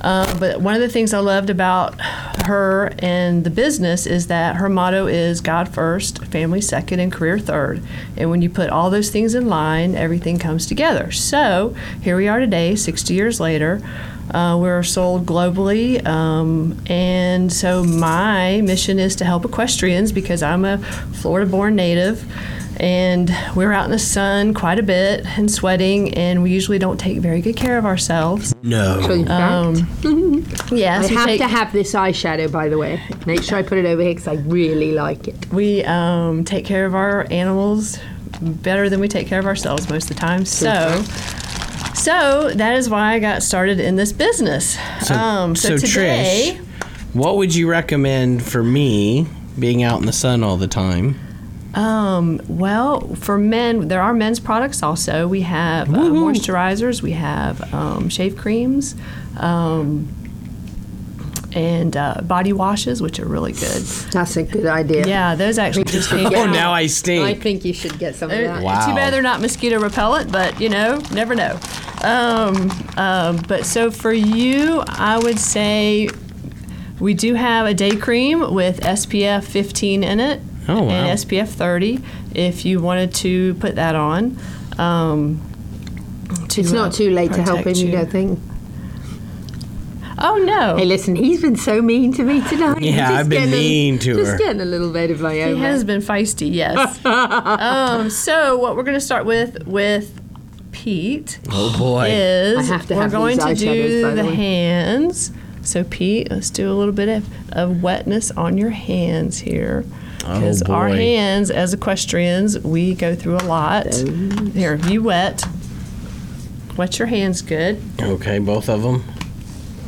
Uh, but one of the things I loved about her and the business is that her motto is God first, family second, and career third. And when you put all those things in line, everything comes together. So here we are today, 60 years later. Uh, we're sold globally. Um, and so my mission is to help equestrians because I'm a Florida born native and we're out in the sun quite a bit and sweating, and we usually don't take very good care of ourselves. No. Um, *laughs* yes, I we have take- to have this eyeshadow, by the way. Make sure I put it over here because I really like it. We um, take care of our animals better than we take care of ourselves most of the time. So, so that is why I got started in this business. So, um, so, so today, Trish, what would you recommend for me being out in the sun all the time? Um, well, for men, there are men's products also. We have uh, moisturizers, we have um, shave creams, um, and uh, body washes, which are really good. That's a good idea. Yeah, those actually just *laughs* came Oh, out. now I stink. I think you should get some of that. Wow. Too bad they're not mosquito repellent, but you know, never know. Um, um, but so for you, I would say we do have a day cream with SPF 15 in it Oh, wow. and SPF 30 if you wanted to put that on. Um, to, It's not too late to help him, you don't think? Oh no. Hey, listen, he's been so mean to me tonight. Yeah, Just I've been getting a- mean to just her. getting a little bit of my own. He own. has been feisty, yes. *laughs* um, so what we're going to start with with Pete Oh boy. is I have to we're have going to do the the way. hands So, Pete, let's do a little bit of, of wetness on your hands here. Because Oh, our hands, as equestrians, we go through a lot. Here, you wet. Wet your hands good. Okay, both of them.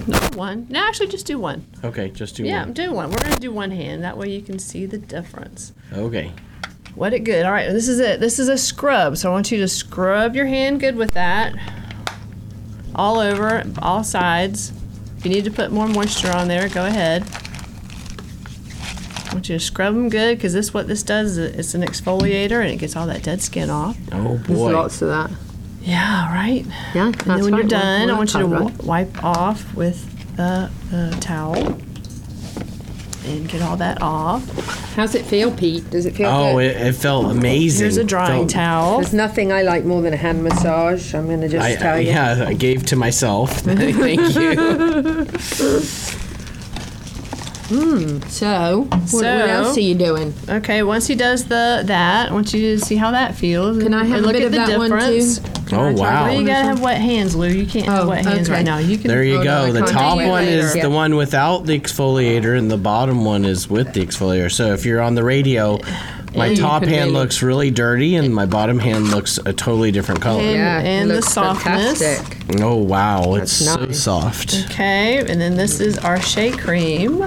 Not one. No, actually, just do one. Okay, just do one. yeah, one. do one. We're going to do one hand. That way you can see the difference. Okay. Wet it good. All right, this is it. This is a scrub. So I want you to scrub your hand good with that. All over, all sides. If you need to put more moisture on there, go ahead. I want you to scrub them good because this what this does is it's an exfoliator and it gets all that dead skin off. Oh There's boy. lots of that. Yeah, right. Yeah, that's And then when you're right. done, Well, I want you to well, w- wipe off with the, the towel and get all that off. How's it feel, Pete? Does it feel Oh, good? it, it felt amazing. Here's a drying Felt- towel. There's nothing I like more than a hand massage. I'm going to just I, tell you. yeah, I gave to myself. *laughs* Thank you. *laughs* Hmm, so, what, So- what else are you doing? Okay, once he does the that, I want you to see how that feels. Can I have a look bit at of the that one difference. too? Oh wow. Well, you gotta have wet hands, Lou. You can't have Oh, wet hands okay. right now. You can. There you Oh, go. I the top do it one is later. the one without the exfoliator, and the bottom one is with the exfoliator. So if you're on the radio, my And top hand really- looks really dirty, and my bottom hand looks a totally different color. And- Yeah, and the looks softness. fantastic. Oh wow, it's That's so nice. soft. Okay, and then this is our shea cream.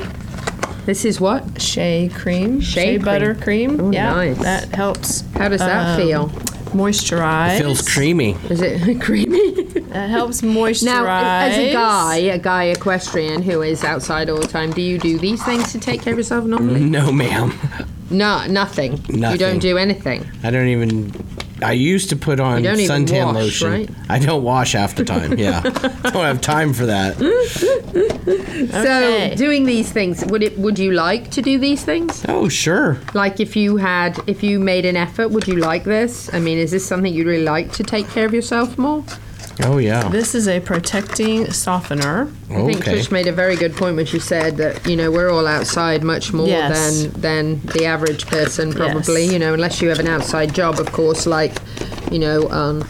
This is what? Shea cream. Shea butter cream. Oh, yeah, nice. that helps. How does that um, feel? Moisturize. It feels creamy. Is it *laughs* creamy? That helps moisturize. Now, as a guy, a guy equestrian who is outside all the time, do you do these things to take care of yourself normally? No, ma'am. No, nothing. You don't do anything. I don't even. I used to put on don't even suntan wash, lotion. right? I don't wash half the time. Yeah, *laughs* don't have time for that. *laughs* *laughs* Okay. So, doing these things, would it? Would you like to do these things? Oh sure. Like, if you had, if you made an effort, would you like this? I mean, is this something you'd really like to take care of yourself more? Oh yeah. This is a protecting softener. Okay. I think Okay. Trish made a very good point when she said that you know we're all outside much more Yes. than than the average person probably. Yes. You know, unless you have an outside job, of course, like you know um,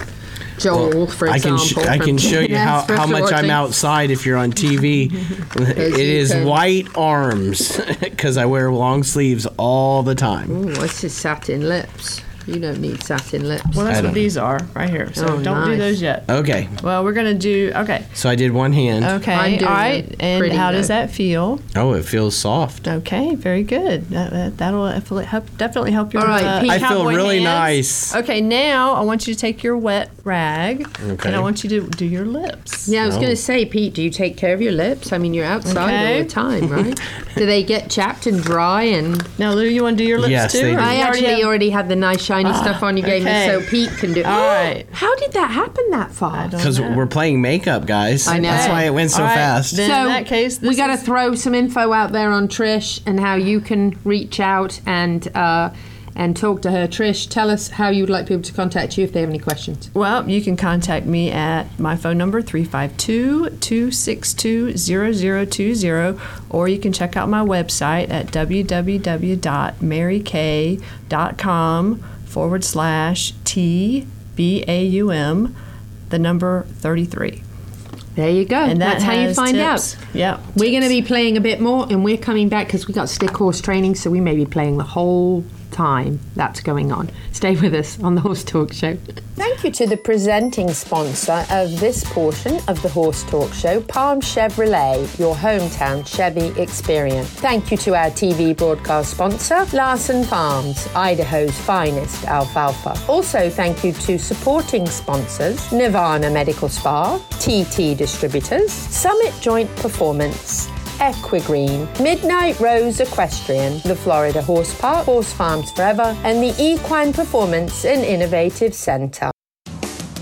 Joel, for I can example. sh- I can show you how, how much I'm outside if you're on TV. *laughs* it is can- white arms *laughs* because I wear long sleeves all the time. Ooh, this is satin lips. You don't need satin lips. Well, that's what don't- these are right here. So Oh, don't do nice. those yet. Okay, Well, we're gonna do okay. so I did one hand. Okay, I'm all doing right. it And pretty how does good. that feel? Oh, it feels soft. Okay, very good. That, that, that'll definitely help, definitely help your. All right, uh, Pete. I feel cowboy really hands. nice. Okay, now I want you to take your wet rag Okay. and I want you to do your lips. Yeah, I was No. going to say, Pete, do you take care of your lips? I mean, you're outside Okay. all the time, right? *laughs* do they get chapped and dry? And Now, Lou, you want to do your lips Yes, too? they or do. you I actually have- already had the nice shiny stuff on you gave okay. me, so Pete can do. All right. *gasps* How did that happen that fast? Because we're playing makeup, guys. I know. That's why it went so All right, fast. then- In that case, we this got to is- throw some info out there on Trish and how you can reach out and uh, and talk to her. Trish, tell us how you would like people to contact you if they have any questions. Well, you can contact me at my phone number 352-262-0020 or you can check out my website at www.marykay.com forward slash T-B-A-U-M, the number 33. There you go. And that That's how you find tips. out. Yep. We're going to be playing a bit more, and we're coming back because we got stick horse training, so we may be playing the whole time that's going on. Stay with us on the Horse Talk Show. Thank you to the presenting sponsor of this portion of the Horse Talk Show, Palm Chevrolet, your hometown Chevy experience. Thank you to our TV broadcast sponsor, Larson Farms, Idaho's finest alfalfa. Also, thank you to supporting sponsors, Nirvana Medical Spa, TT Distributors, Summit Joint Performance, Equigreen, Midnight Rose Equestrian, the Florida Horse Park, Horse Farms Forever, and the Equine Performance and Innovative Center.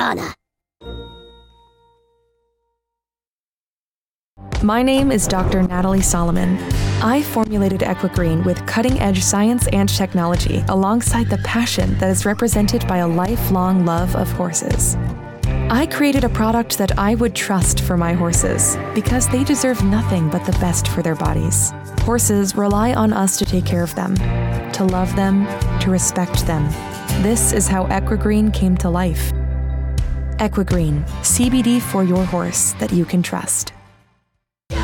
Pyranha. My name is Dr. Natalie Solomon. I formulated Equigreen with cutting edge science and technology alongside the passion that is represented by a lifelong love of horses. I created a product that I would trust for my horses because they deserve nothing but the best for their bodies. Horses rely on us to take care of them, to love them, to respect them. This is how Equigreen came to life. Equigreen, CBD for your horse that you can trust.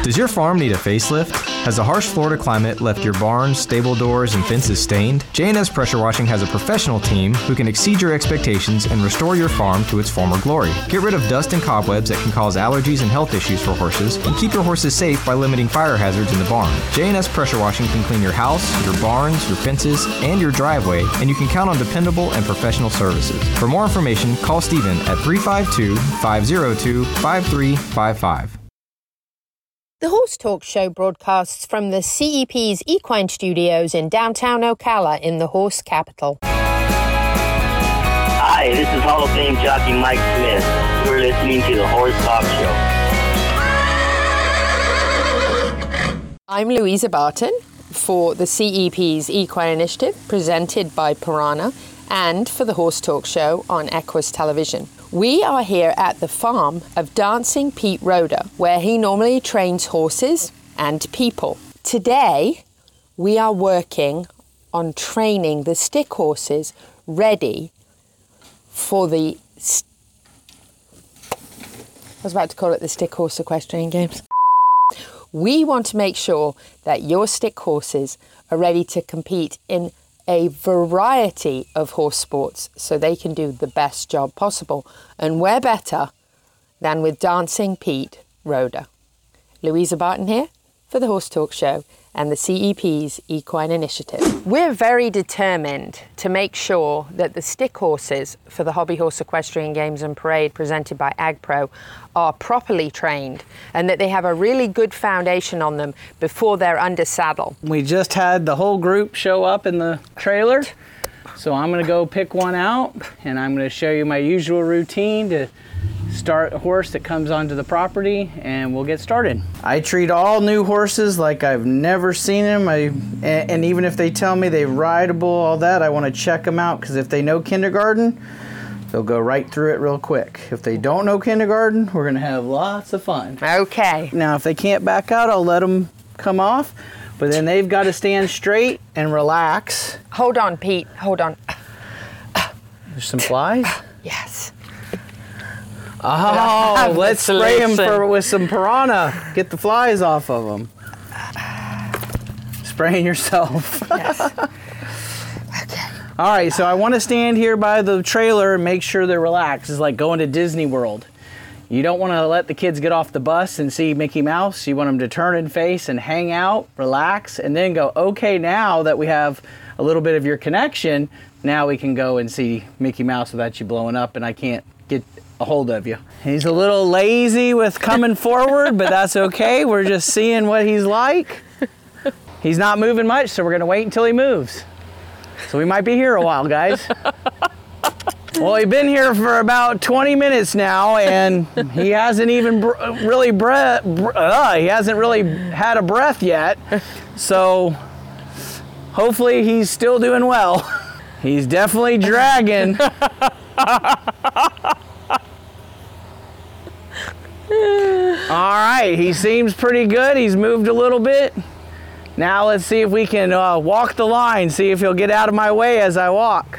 Does your farm need a facelift? Has the harsh Florida climate left your barns, stable doors, and fences stained? J&S Pressure Washing has a professional team who can exceed your expectations and restore your farm to its former glory. Get rid of dust and cobwebs that can cause allergies and health issues for horses, and keep your horses safe by limiting fire hazards in the barn. J&S Pressure Washing can clean your house, your barns, your fences, and your driveway, and you can count on dependable and professional services. For more information, call Stephen at 352 502 5355. The Horse Talk Show broadcasts from the CEP's Equine Studios in downtown Ocala in the horse capital. Hi, this is Hall of Fame jockey Mike Smith. You're listening to the Horse Talk Show. I'm Louisa Barton for the CEP's Equine Initiative, presented by Pyranha, and for the Horse Talk Show on Equus Television. We are here at the farm of Dancing Pete Roder, where he normally trains horses and people. Today, we are working on training the stick horses ready for the. St- I was about to call it the Stick Horse Equestrian Games. We want to make sure that your stick horses are ready to compete in a variety of horse sports so they can do the best job possible. And where better than with Dancing Pete Roder. Louisa Barton here for the Horse Talk Show and the CEP's Equine Initiative. We're very determined to make sure that the stick horses for the Hobby Horse Equestrian Games and Parade presented by AgPro are properly trained and that they have a really good foundation on them before they're under saddle. We just had the whole group show up in the trailer. So I'm going to go pick one out and I'm going to show you my usual routine to start a horse that comes onto the property and we'll get started. I treat all new horses like I've never seen them. I, and, and even if they tell me they're rideable, all that, I want to check them out because if they know kindergarten, they'll go right through it real quick. If they don't know kindergarten, we're going to have lots of fun. Okay. Now, if they can't back out, I'll let them come off, but then they've got to stand straight and relax. Hold on, Pete. Hold on. There's some flies. Yes. Oh, let's spray them for, with some Pyranha. Get the flies off of them. Spraying yourself. Yes. *laughs* All right, so I want to stand here by the trailer and make sure they're relaxed. It's like going to Disney World. You don't want to let the kids get off the bus and see Mickey Mouse. You want them to turn and face and hang out, relax, and then go, okay, now that we have a little bit of your connection, now we can go and see Mickey Mouse without you blowing up and I can't get a hold of you. He's a little lazy with coming *laughs* forward, but that's okay. We're just seeing what he's like. He's not moving much, so we're going to wait until he moves. So we might be here a while, guys. Well, he's been here for about 20 minutes now, and he hasn't even br- really breath. Br- uh, he hasn't really had a breath yet. So hopefully he's still doing well. *laughs* He's definitely dragging. *laughs* All right, he seems pretty good. He's moved a little bit. Now let's see if we can uh, walk the line. See if he'll get out of my way as I walk.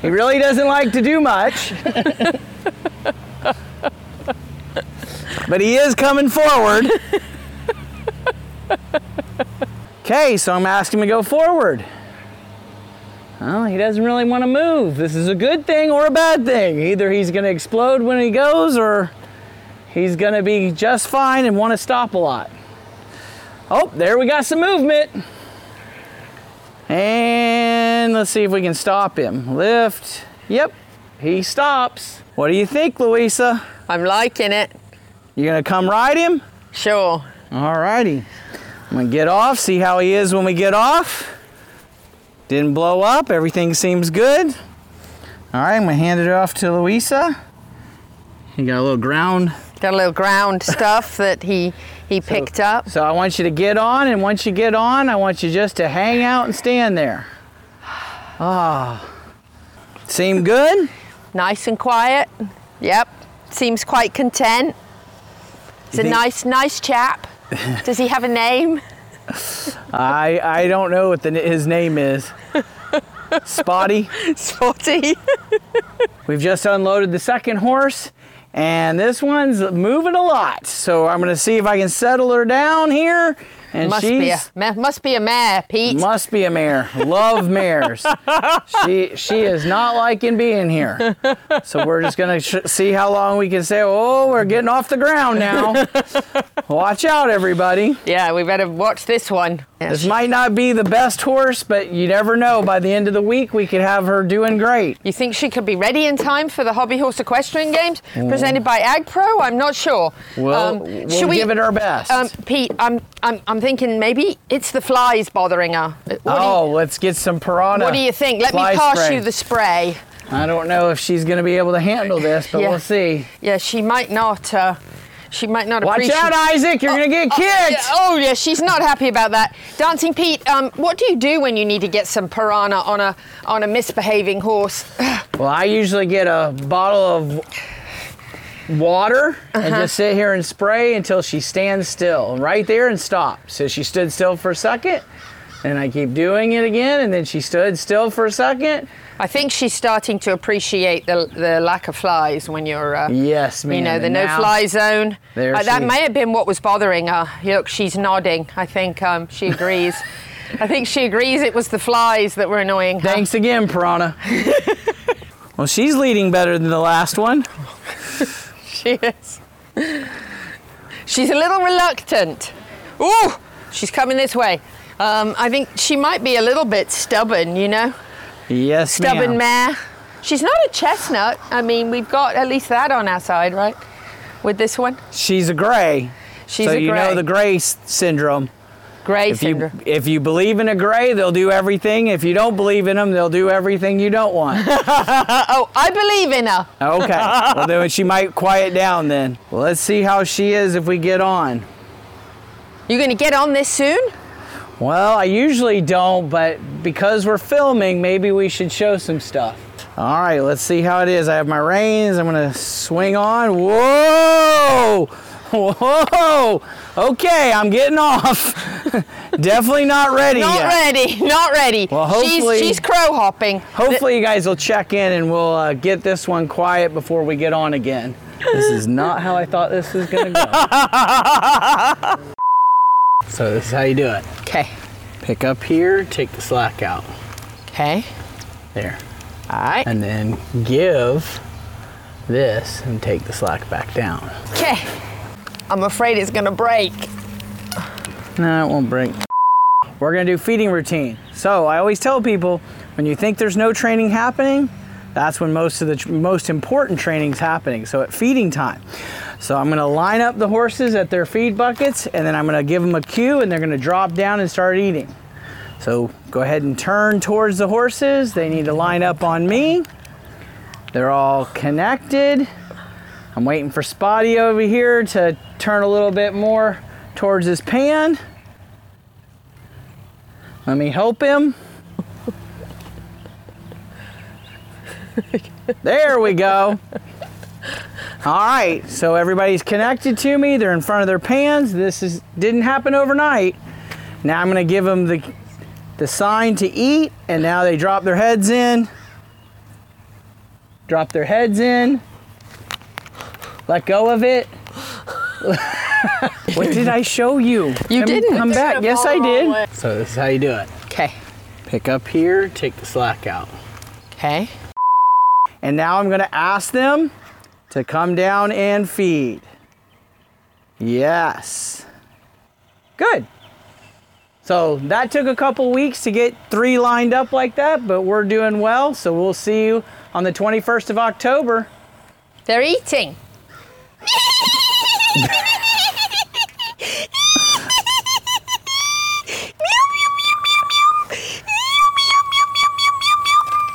he really doesn't like to do much. but he is coming forward. Okay, so I'm asking him to go forward. Well, he doesn't really want to move. This is a good thing or a bad thing. Either he's going to explode when he goes or he's going to be just fine and want to stop a lot. Oh, there we got some movement. And let's see if we can stop him. Lift. Yep, he stops. What do you think, Louisa? I'm liking it. You gonna come ride him? Sure. All righty. I'm gonna get off, see how he is when we get off. Didn't blow up, everything seems good. All right, I'm gonna hand it off to Louisa. He got a little ground. Got a little ground *laughs* stuff that he he picked up. So I want you to get on, and once you get on, I want you just to hang out and stand there. *sighs* Ah. Seem good? Nice and quiet. Yep. Seems quite content. He's a nice, nice chap. *laughs* Does he have a name? I I don't know what the, his name is. Spotty. Spotty. *laughs* We've just unloaded the second horse, and this one's moving a lot. So I'm gonna see if I can settle her down here. And must she's be a ma- must be a mare, Pete. must be a mare. Love mares. *laughs* she she is not liking being here. So we're just gonna sh- see how long we can say. Oh, we're getting off the ground now. *laughs* Watch out, everybody. Yeah, we better watch this one. This might not be the best horse, but you never know. By the end of the week, we could have her doing great. You think she could be ready in time for the Hobby Horse Equestrian Games presented by Ag Pro? I'm not sure. Well, we'll give it our best. Um, Pete, I'm, I'm, I'm thinking maybe it's the flies bothering her. What do you- oh, let's get some Pyranha. What do you think? Let me pass spray. you the spray. I don't know if she's going to be able to handle this, but Yeah. we'll see. Yeah, she might not. Uh, she might not Watch appreciate. Watch out, Isaac! You're going to get Oh, kicked. yeah, oh yeah, she's not happy about that. Dancing Pete, um, what do you do when you need to get some Pyranha on a on a misbehaving horse? *sighs* Well, I usually get a bottle of water and Uh-huh. just sit here and spray until she stands still, right there and stop. So she stood still for a second, and I keep doing it again, and then she stood still for a second. I think she's starting to appreciate the the lack of flies when you're. Uh, Yes, You know the no fly zone. There Uh, that may have been what was bothering her. Look, she's nodding. I think um, she agrees. *laughs* I think she agrees it was the flies that were annoying her. Thanks again, Pyranha. *laughs* well, she's leading better than the last one. *laughs* She is. She's a little reluctant. Ooh, she's coming this way. Um, I think she might be a little bit stubborn, you know? Yes, Stubborn mare. She's not a chestnut. I mean, we've got at least that on our side, right? With this one? She's a gray. She's so a gray. you know the gray syndrome. Gray if syndrome. You, if you believe in a gray, they'll do everything. If you don't believe in them, they'll do everything you don't want. *laughs* oh, I believe in her. Okay. well, then she might quiet down then. Well, let's see how she is if we get on. You're gonna get on this soon? Well, I usually don't, but because we're filming, maybe we should show some stuff. All right, let's see how it is. I have my reins. I'm gonna swing on. Whoa! *laughs* Whoa! Okay, I'm getting off. *laughs* Definitely not ready Not yet. ready. Not ready. Well, hopefully- she's, she's crow hopping. Hopefully, you guys will check in and we'll uh, get this one quiet before we get on again. This is not how I thought this was gonna go. *laughs* so this is how you do it. Okay. Pick up here, take the slack out. Okay. There. All right. And then give this and take the slack back down. Okay. I'm afraid it's gonna break. No, it won't break. We're gonna do feeding routine. So I always tell people when you think there's no training happening, that's when most of the most important training's happening. So at feeding time. So I'm gonna line up the horses at their feed buckets and then I'm gonna give them a cue and they're gonna drop down and start eating. So go ahead and turn towards the horses. They need to line up on me. They're all connected. I'm waiting for Spotty over here to turn a little bit more towards his pan. Let me help him. *laughs* there we go. All right, so everybody's connected to me. They're in front of their pans. This is didn't happen overnight. Now I'm gonna give them the the sign to eat, and now they drop their heads in. Drop their heads in. Let go of it. *laughs* what did I show you? You Come- didn't. Come back. Yes, I gone the wrong did. So this is how you do it. Okay. Pick up here, take the slack out. Okay. And now I'm gonna ask them to come down and feed. Yes. Good. So that took a couple weeks to get three lined up like that, but we're doing well. So we'll see you on the 21st of October. They're eating.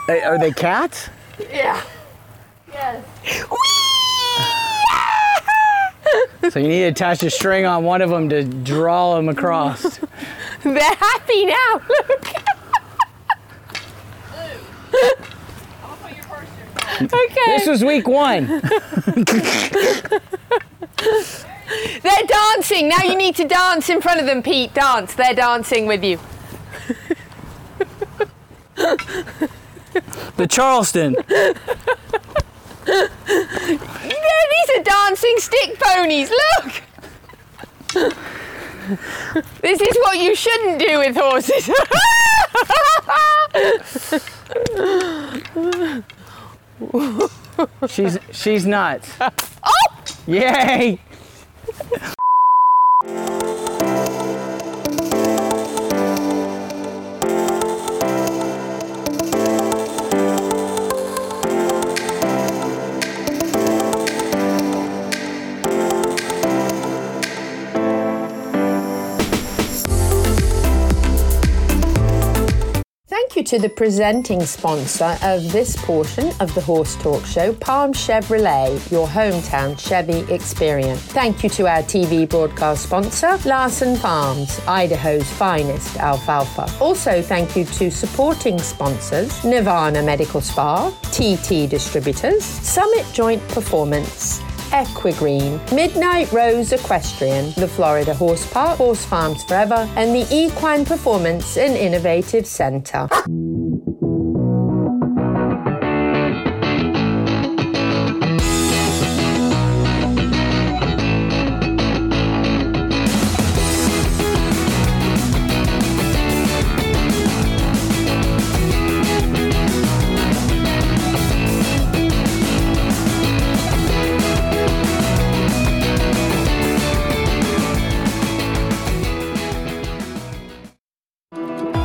Hey, Are they cats? Yeah. *laughs* So you need to attach a string on one of them to draw them across. *laughs* They're happy now. Look. okay. This was week one. *laughs* They're dancing. Now you need to dance in front of them, Pete. Dance. They're dancing with you. The Charleston. *laughs* Yeah, these are dancing stick ponies. Look. This is what you shouldn't do with horses. *laughs* She's she's nuts. oh! Yay! Thank you to the presenting sponsor of this portion of the Horse Talk Show, Palm Chevrolet, your hometown Chevy experience. Thank you to our TV broadcast sponsor, Larson Farms, Idaho's finest alfalfa. Also, thank you to supporting sponsors, Nirvana Medical Spa, TT Distributors, Summit Joint Performance, Equigreen, Midnight Rose Equestrian, the Florida Horse Park, Horse Farms Forever, and the Equine Performance and Innovative Center.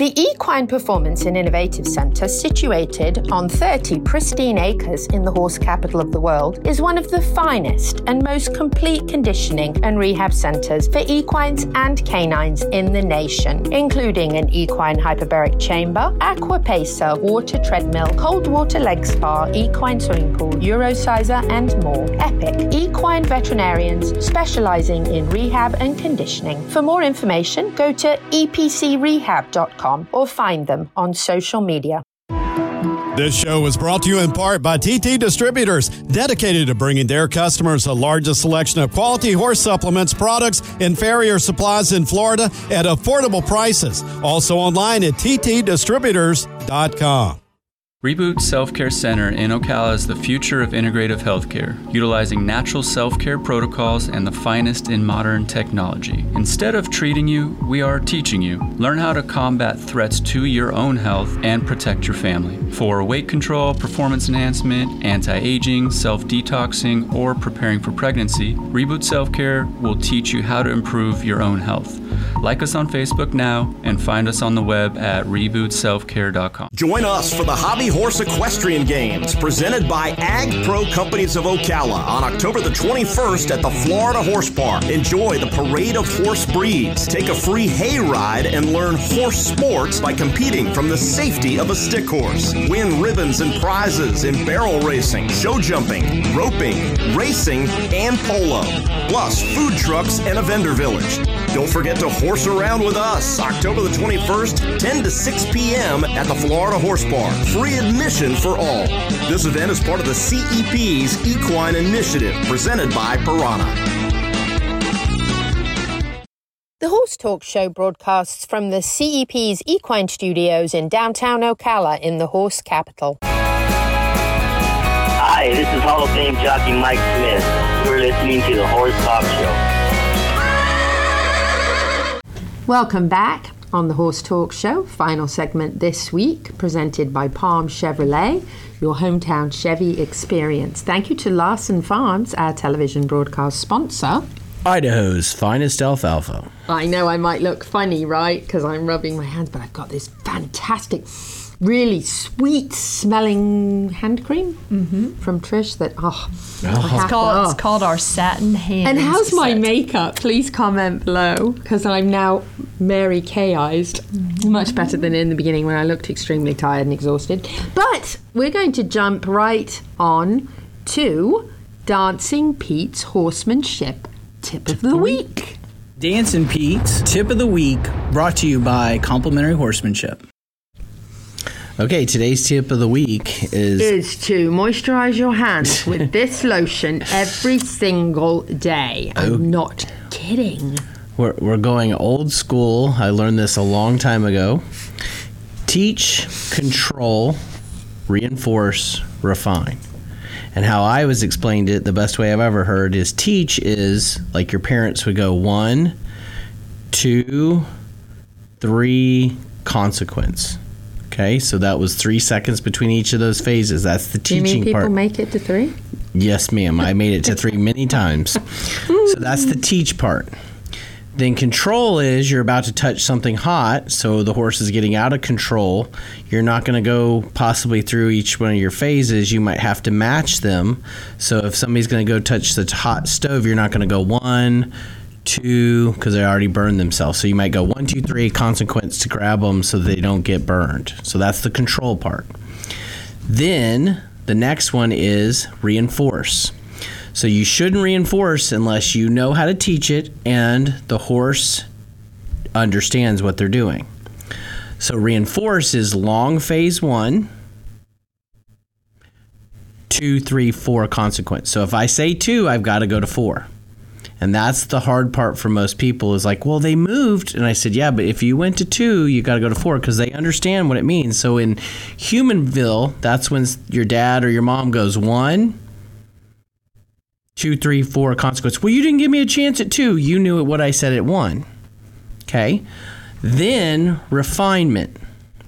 The Equine Performance and Innovative Centre, situated on 30 pristine acres in the horse capital of the world, is one of the finest and most complete conditioning and rehab centres for equines and canines in the nation, including an equine hyperbaric chamber, aqua pacer, water treadmill, cold water leg spa, equine swimming pool, Eurosizer, and more. Epic equine veterinarians specialising in rehab and conditioning. For more information, go to epicrehab.com or find them on social media. This show is brought to you in part by TT Distributors, dedicated to bringing their customers the largest selection of quality horse supplements, products, and farrier supplies in Florida at affordable prices. Also online at ttdistributors.com. Reboot Self Care Center in Ocala is the future of integrative healthcare, utilizing natural self care protocols and the finest in modern technology. Instead of treating you, we are teaching you. Learn how to combat threats to your own health and protect your family. For weight control, performance enhancement, anti aging, self detoxing, or preparing for pregnancy, Reboot Self Care will teach you how to improve your own health. Like us on Facebook now and find us on the web at rebootselfcare.com. Join us for the Hobby Horse Equestrian Games presented by Ag Pro Companies of Ocala on October the 21st at the Florida Horse Park. Enjoy the parade of horse breeds. Take a free hay ride and learn horse sports by competing from the safety of a stick horse. Win ribbons and prizes in barrel racing, show jumping, roping, racing, and polo. Plus food trucks and a vendor village. Don't forget to horse around with us October the 21st, 10 to 6 p.m. at the Florida Horse Park. Free admission for all. This event is part of the CEP's Equine Initiative presented by Pyranha. The Horse Talk Show broadcasts from the CEP's Equine Studios in downtown Ocala in the horse capital. Hi, this is Hall of Fame jockey Mike Smith. You're listening to the Horse Talk Show. Welcome back on the Horse Talk Show. Final segment this week, presented by Palm Chevrolet, your hometown Chevy experience. Thank you to Larson Farms, our television broadcast sponsor. Idaho's finest alfalfa. I know I might look funny, right? Because I'm rubbing my hands, but I've got this fantastic, really sweet smelling hand cream mm-hmm. from Trish that, oh, I have It's to- called, oh. it's called our satin hand. And how's my makeup? Please comment below because I'm now Mary Kay-ized. Mm-hmm. Much better than in the beginning when I looked extremely tired and exhausted. But we're going to jump right on to Dancing Pete's horsemanship tip of the week. Dancing Pete's tip of the week brought to you by Complimentary Horsemanship. Okay, today's tip of the week is Is to moisturize your hands *laughs* with this lotion every single day. I'm oh. not kidding. we're, we're going old school. I learned this a long time ago. Teach, control, reinforce, refine. And how I was explained it, the best way I've ever heard is teach is like your parents would go one, two, three, consequence. Okay, so that was three seconds between each of those phases. That's the Do you teaching mean people part. make it to three? Yes, ma'am. I made it to three many times. So that's the teach part. Then control is you're about to touch something hot, so the horse is getting out of control. You're not going to go possibly through each one of your phases. You might have to match them. So if somebody's going to go touch the hot stove, you're not going to go one, two, because they already burned themselves. So you might go one, two, three, consequence to grab them so they don't get burned. So that's the control part. Then the next one is reinforce. So you shouldn't reinforce unless you know how to teach it and the horse understands what they're doing. So reinforce is long phase one, two, three, four consequence. So if I say two, I've got to go to four. And that's the hard part for most people is like, well, they moved. And I said, yeah, but if you went to two, you got to go to four because they understand what it means. So in Humanville, that's when your dad or your mom goes one, two, three, four, consequence. Well, you didn't give me a chance at two. You knew what I said at one. Okay. Then refinement.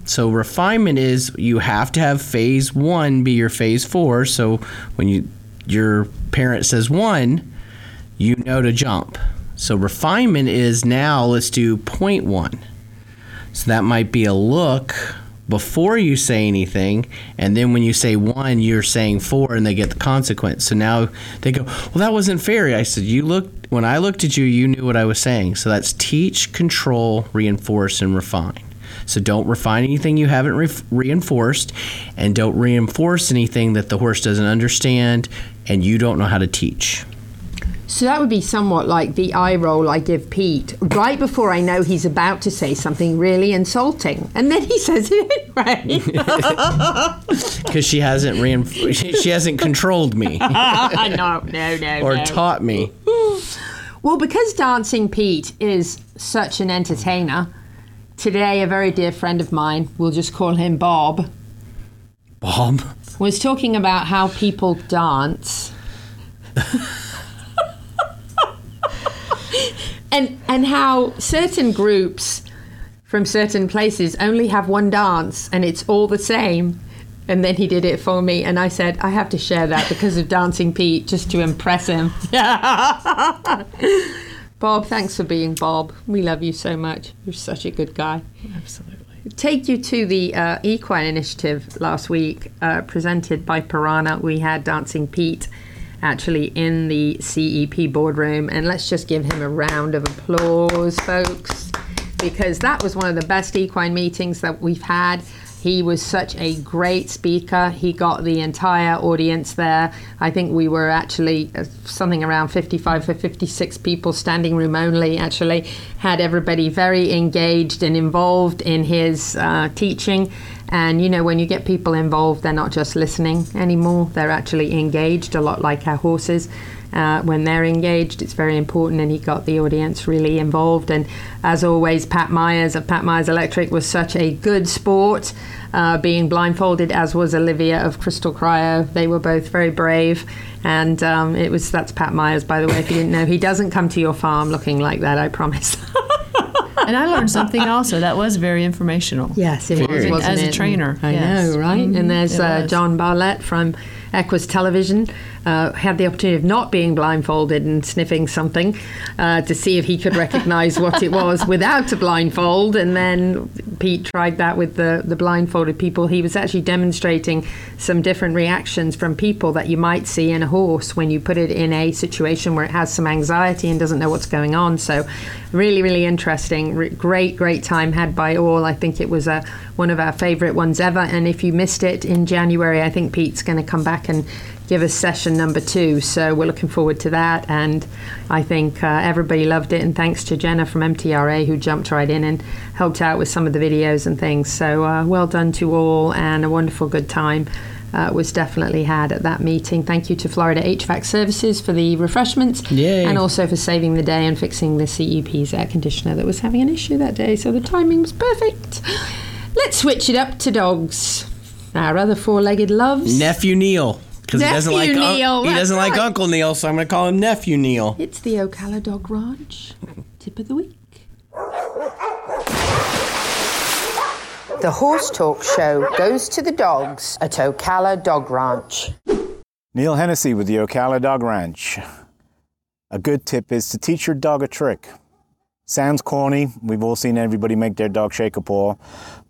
So refinement is you have to have phase one be your phase four. So when you your parent says one, you know to jump. So refinement is now let's do point one. So that might be a look before you say anything, and then when you say one, you're saying four, and they get the consequence. So now they go, "Well, that wasn't fair." I said, "You looked when I looked at you, you knew what I was saying." So that's teach, control, reinforce, and refine. So don't refine anything you haven't re- reinforced, and don't reinforce anything that the horse doesn't understand and you don't know how to teach. So that would be somewhat like the eye roll I give Pete right before I know he's about to say something really insulting. And then he *laughs* says it anyway. *laughs* Because she hasn't reinf- *laughs* she, hasn't controlled me no, no, no. or no. taught me. Well, because Dancing Pete is such an entertainer, today a very dear friend of mine, we'll just call him Bob, Bob. was talking about how people dance. And and how certain groups from certain places only have one dance and it's all the same. And then he did it for me, and I said, I have to share that because of Dancing Pete, just to impress him. *laughs* Bob, thanks for being Bob. We love you so much. You're such a good guy. Absolutely. Take you to the uh, Equine Initiative last week, uh, presented by Pyranha. We had Dancing Pete actually in the CEP boardroom, and let's just give him a round of applause, folks, because that was one of the best equine meetings that we've had. He was such a great speaker. He got the entire audience there. I think we were actually uh, something around 55 or 56 people, standing room only, actually, had everybody very engaged and involved in his uh, teaching. And you know, when you get people involved, they're not just listening anymore, they're actually engaged, a lot like our horses. Uh, when they're engaged, it's very important, and he got the audience really involved. And as always, Pat Myers of Pat Myers Electric was such a good sport, uh, being blindfolded, as was Olivia of Crystal Cryo. They were both very brave, and um, it was that's Pat Myers, by the way, if you didn't know. He doesn't come to your farm looking like that, I promise. *laughs* and I learned something also that was very informational. Yes, it was, as a trainer. I yes. know, right? Mhm, And there's uh. John Barlett from Equus Television. Uh, had the opportunity of not being blindfolded and sniffing something uh, to see if he could recognize what it was *laughs* without a blindfold. And then Pete tried that with the, the blindfolded people. He was actually demonstrating some different reactions from people that you might see in a horse when you put it in a situation where it has some anxiety and doesn't know what's going on. So, really, really interesting. Re- great, great time had by all. I think it was uh, one of our favorite ones ever. And if you missed it in January, I think Pete's going to come back and give us session number two. So we're looking forward to that. And I think uh, everybody loved it. And thanks to Jenna from MTRA who jumped right in and helped out with some of the videos and things. So uh, well done to all and a wonderful good time. Uh, was definitely had at that meeting. Thank you to Florida HVAC Services for the refreshments Yay. and also for saving the day and fixing the CEP's air conditioner that was having an issue that day. So the timing was perfect. Let's switch it up to dogs. Our other four-legged loves. Nephew Neil. Because he doesn't like Nephew un- Neil, he doesn't like. Uncle Neil, so I'm going to call him Nephew Neil. It's the Ocala Dog Ranch. Tip of the week. The Horse Talk Show goes to the dogs at Ocala Dog Ranch. Neil Hennessy with the Ocala Dog Ranch. A good tip is to teach your dog a trick. Sounds corny. We've all seen everybody make their dog shake a paw,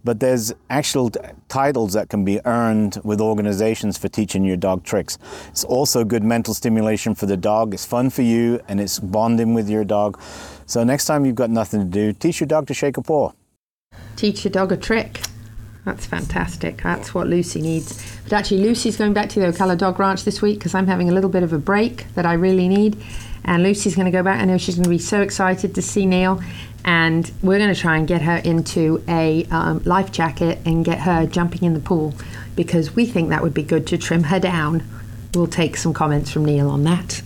but there's actual titles that can be earned with organizations for teaching your dog tricks. It's also good mental stimulation for the dog. It's fun for you and it's bonding with your dog. So next time you've got nothing to do, teach your dog to shake a paw. Teach your dog a trick. That's fantastic. That's what Lucy needs. But actually, Lucy's going back to the Ocala Dog Ranch this week because I'm having a little bit of a break that I really need. And Lucy's going to go back. I know she's going to be so excited to see Neil. And we're going to try and get her into a um, life jacket and get her jumping in the pool because we think that would be good to trim her down. We'll take some comments from Neil on that.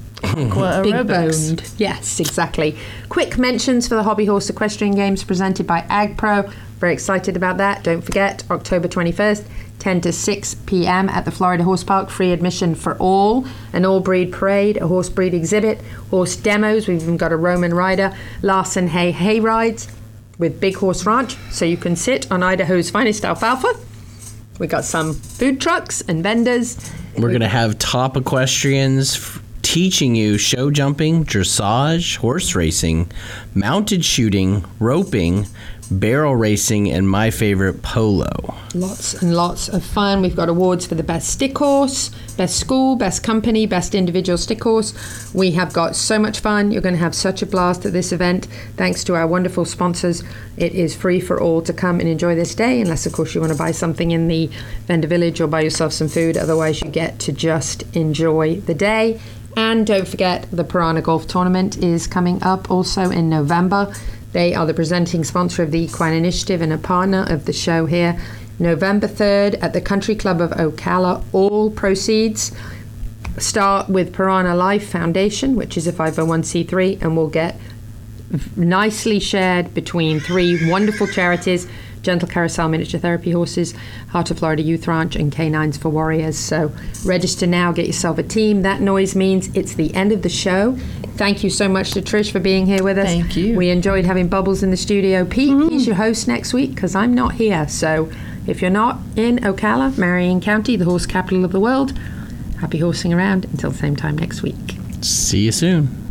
Big boned. Yes, exactly. Quick mentions for the Hobby Horse Equestrian Games presented by AgPro. Very excited about that. Don't forget, October 21st, 10 to 6 p.m. at the Florida Horse Park. Free admission for all. An all breed parade, a horse breed exhibit, horse demos. We've even got a Roman rider, Larson Hay hay rides with Big Horse Ranch. So you can sit on Idaho's finest alfalfa. We got some food trucks and vendors. We're going to have top equestrians f- teaching you show jumping, dressage, horse racing, mounted shooting, roping, barrel racing, and my favorite, polo. Lots and lots of fun. We've got awards for the best stick horse, best school, best company, best individual stick horse. We have got so much fun. You're going to have such a blast at this event. Thanks to our wonderful sponsors. It is free for all to come and enjoy this day, unless, of course, you want to buy something in the vendor village or buy yourself some food. Otherwise, you get to just enjoy the day. And don't forget, the Pyranha Golf Tournament is coming up also in November. They are the presenting sponsor of the Equine Initiative and a partner of the show here. November 3rd at the Country Club of Ocala. All proceeds start with Pyranha Life Foundation, which is a 501c3, and will get nicely shared between three wonderful charities Gentle Carousel Miniature Therapy Horses, Heart of Florida Youth Ranch, and Canines for Warriors. So register now, get yourself a team. That noise means it's the end of the show. Thank you so much to Trish for being here with us. Thank you. We enjoyed having Bubbles in the studio. Pete, mm-hmm. he's your host next week because I'm not here. So if you're not in Ocala, Marion County, the horse capital of the world, happy horsing around until the same time next week. See you soon.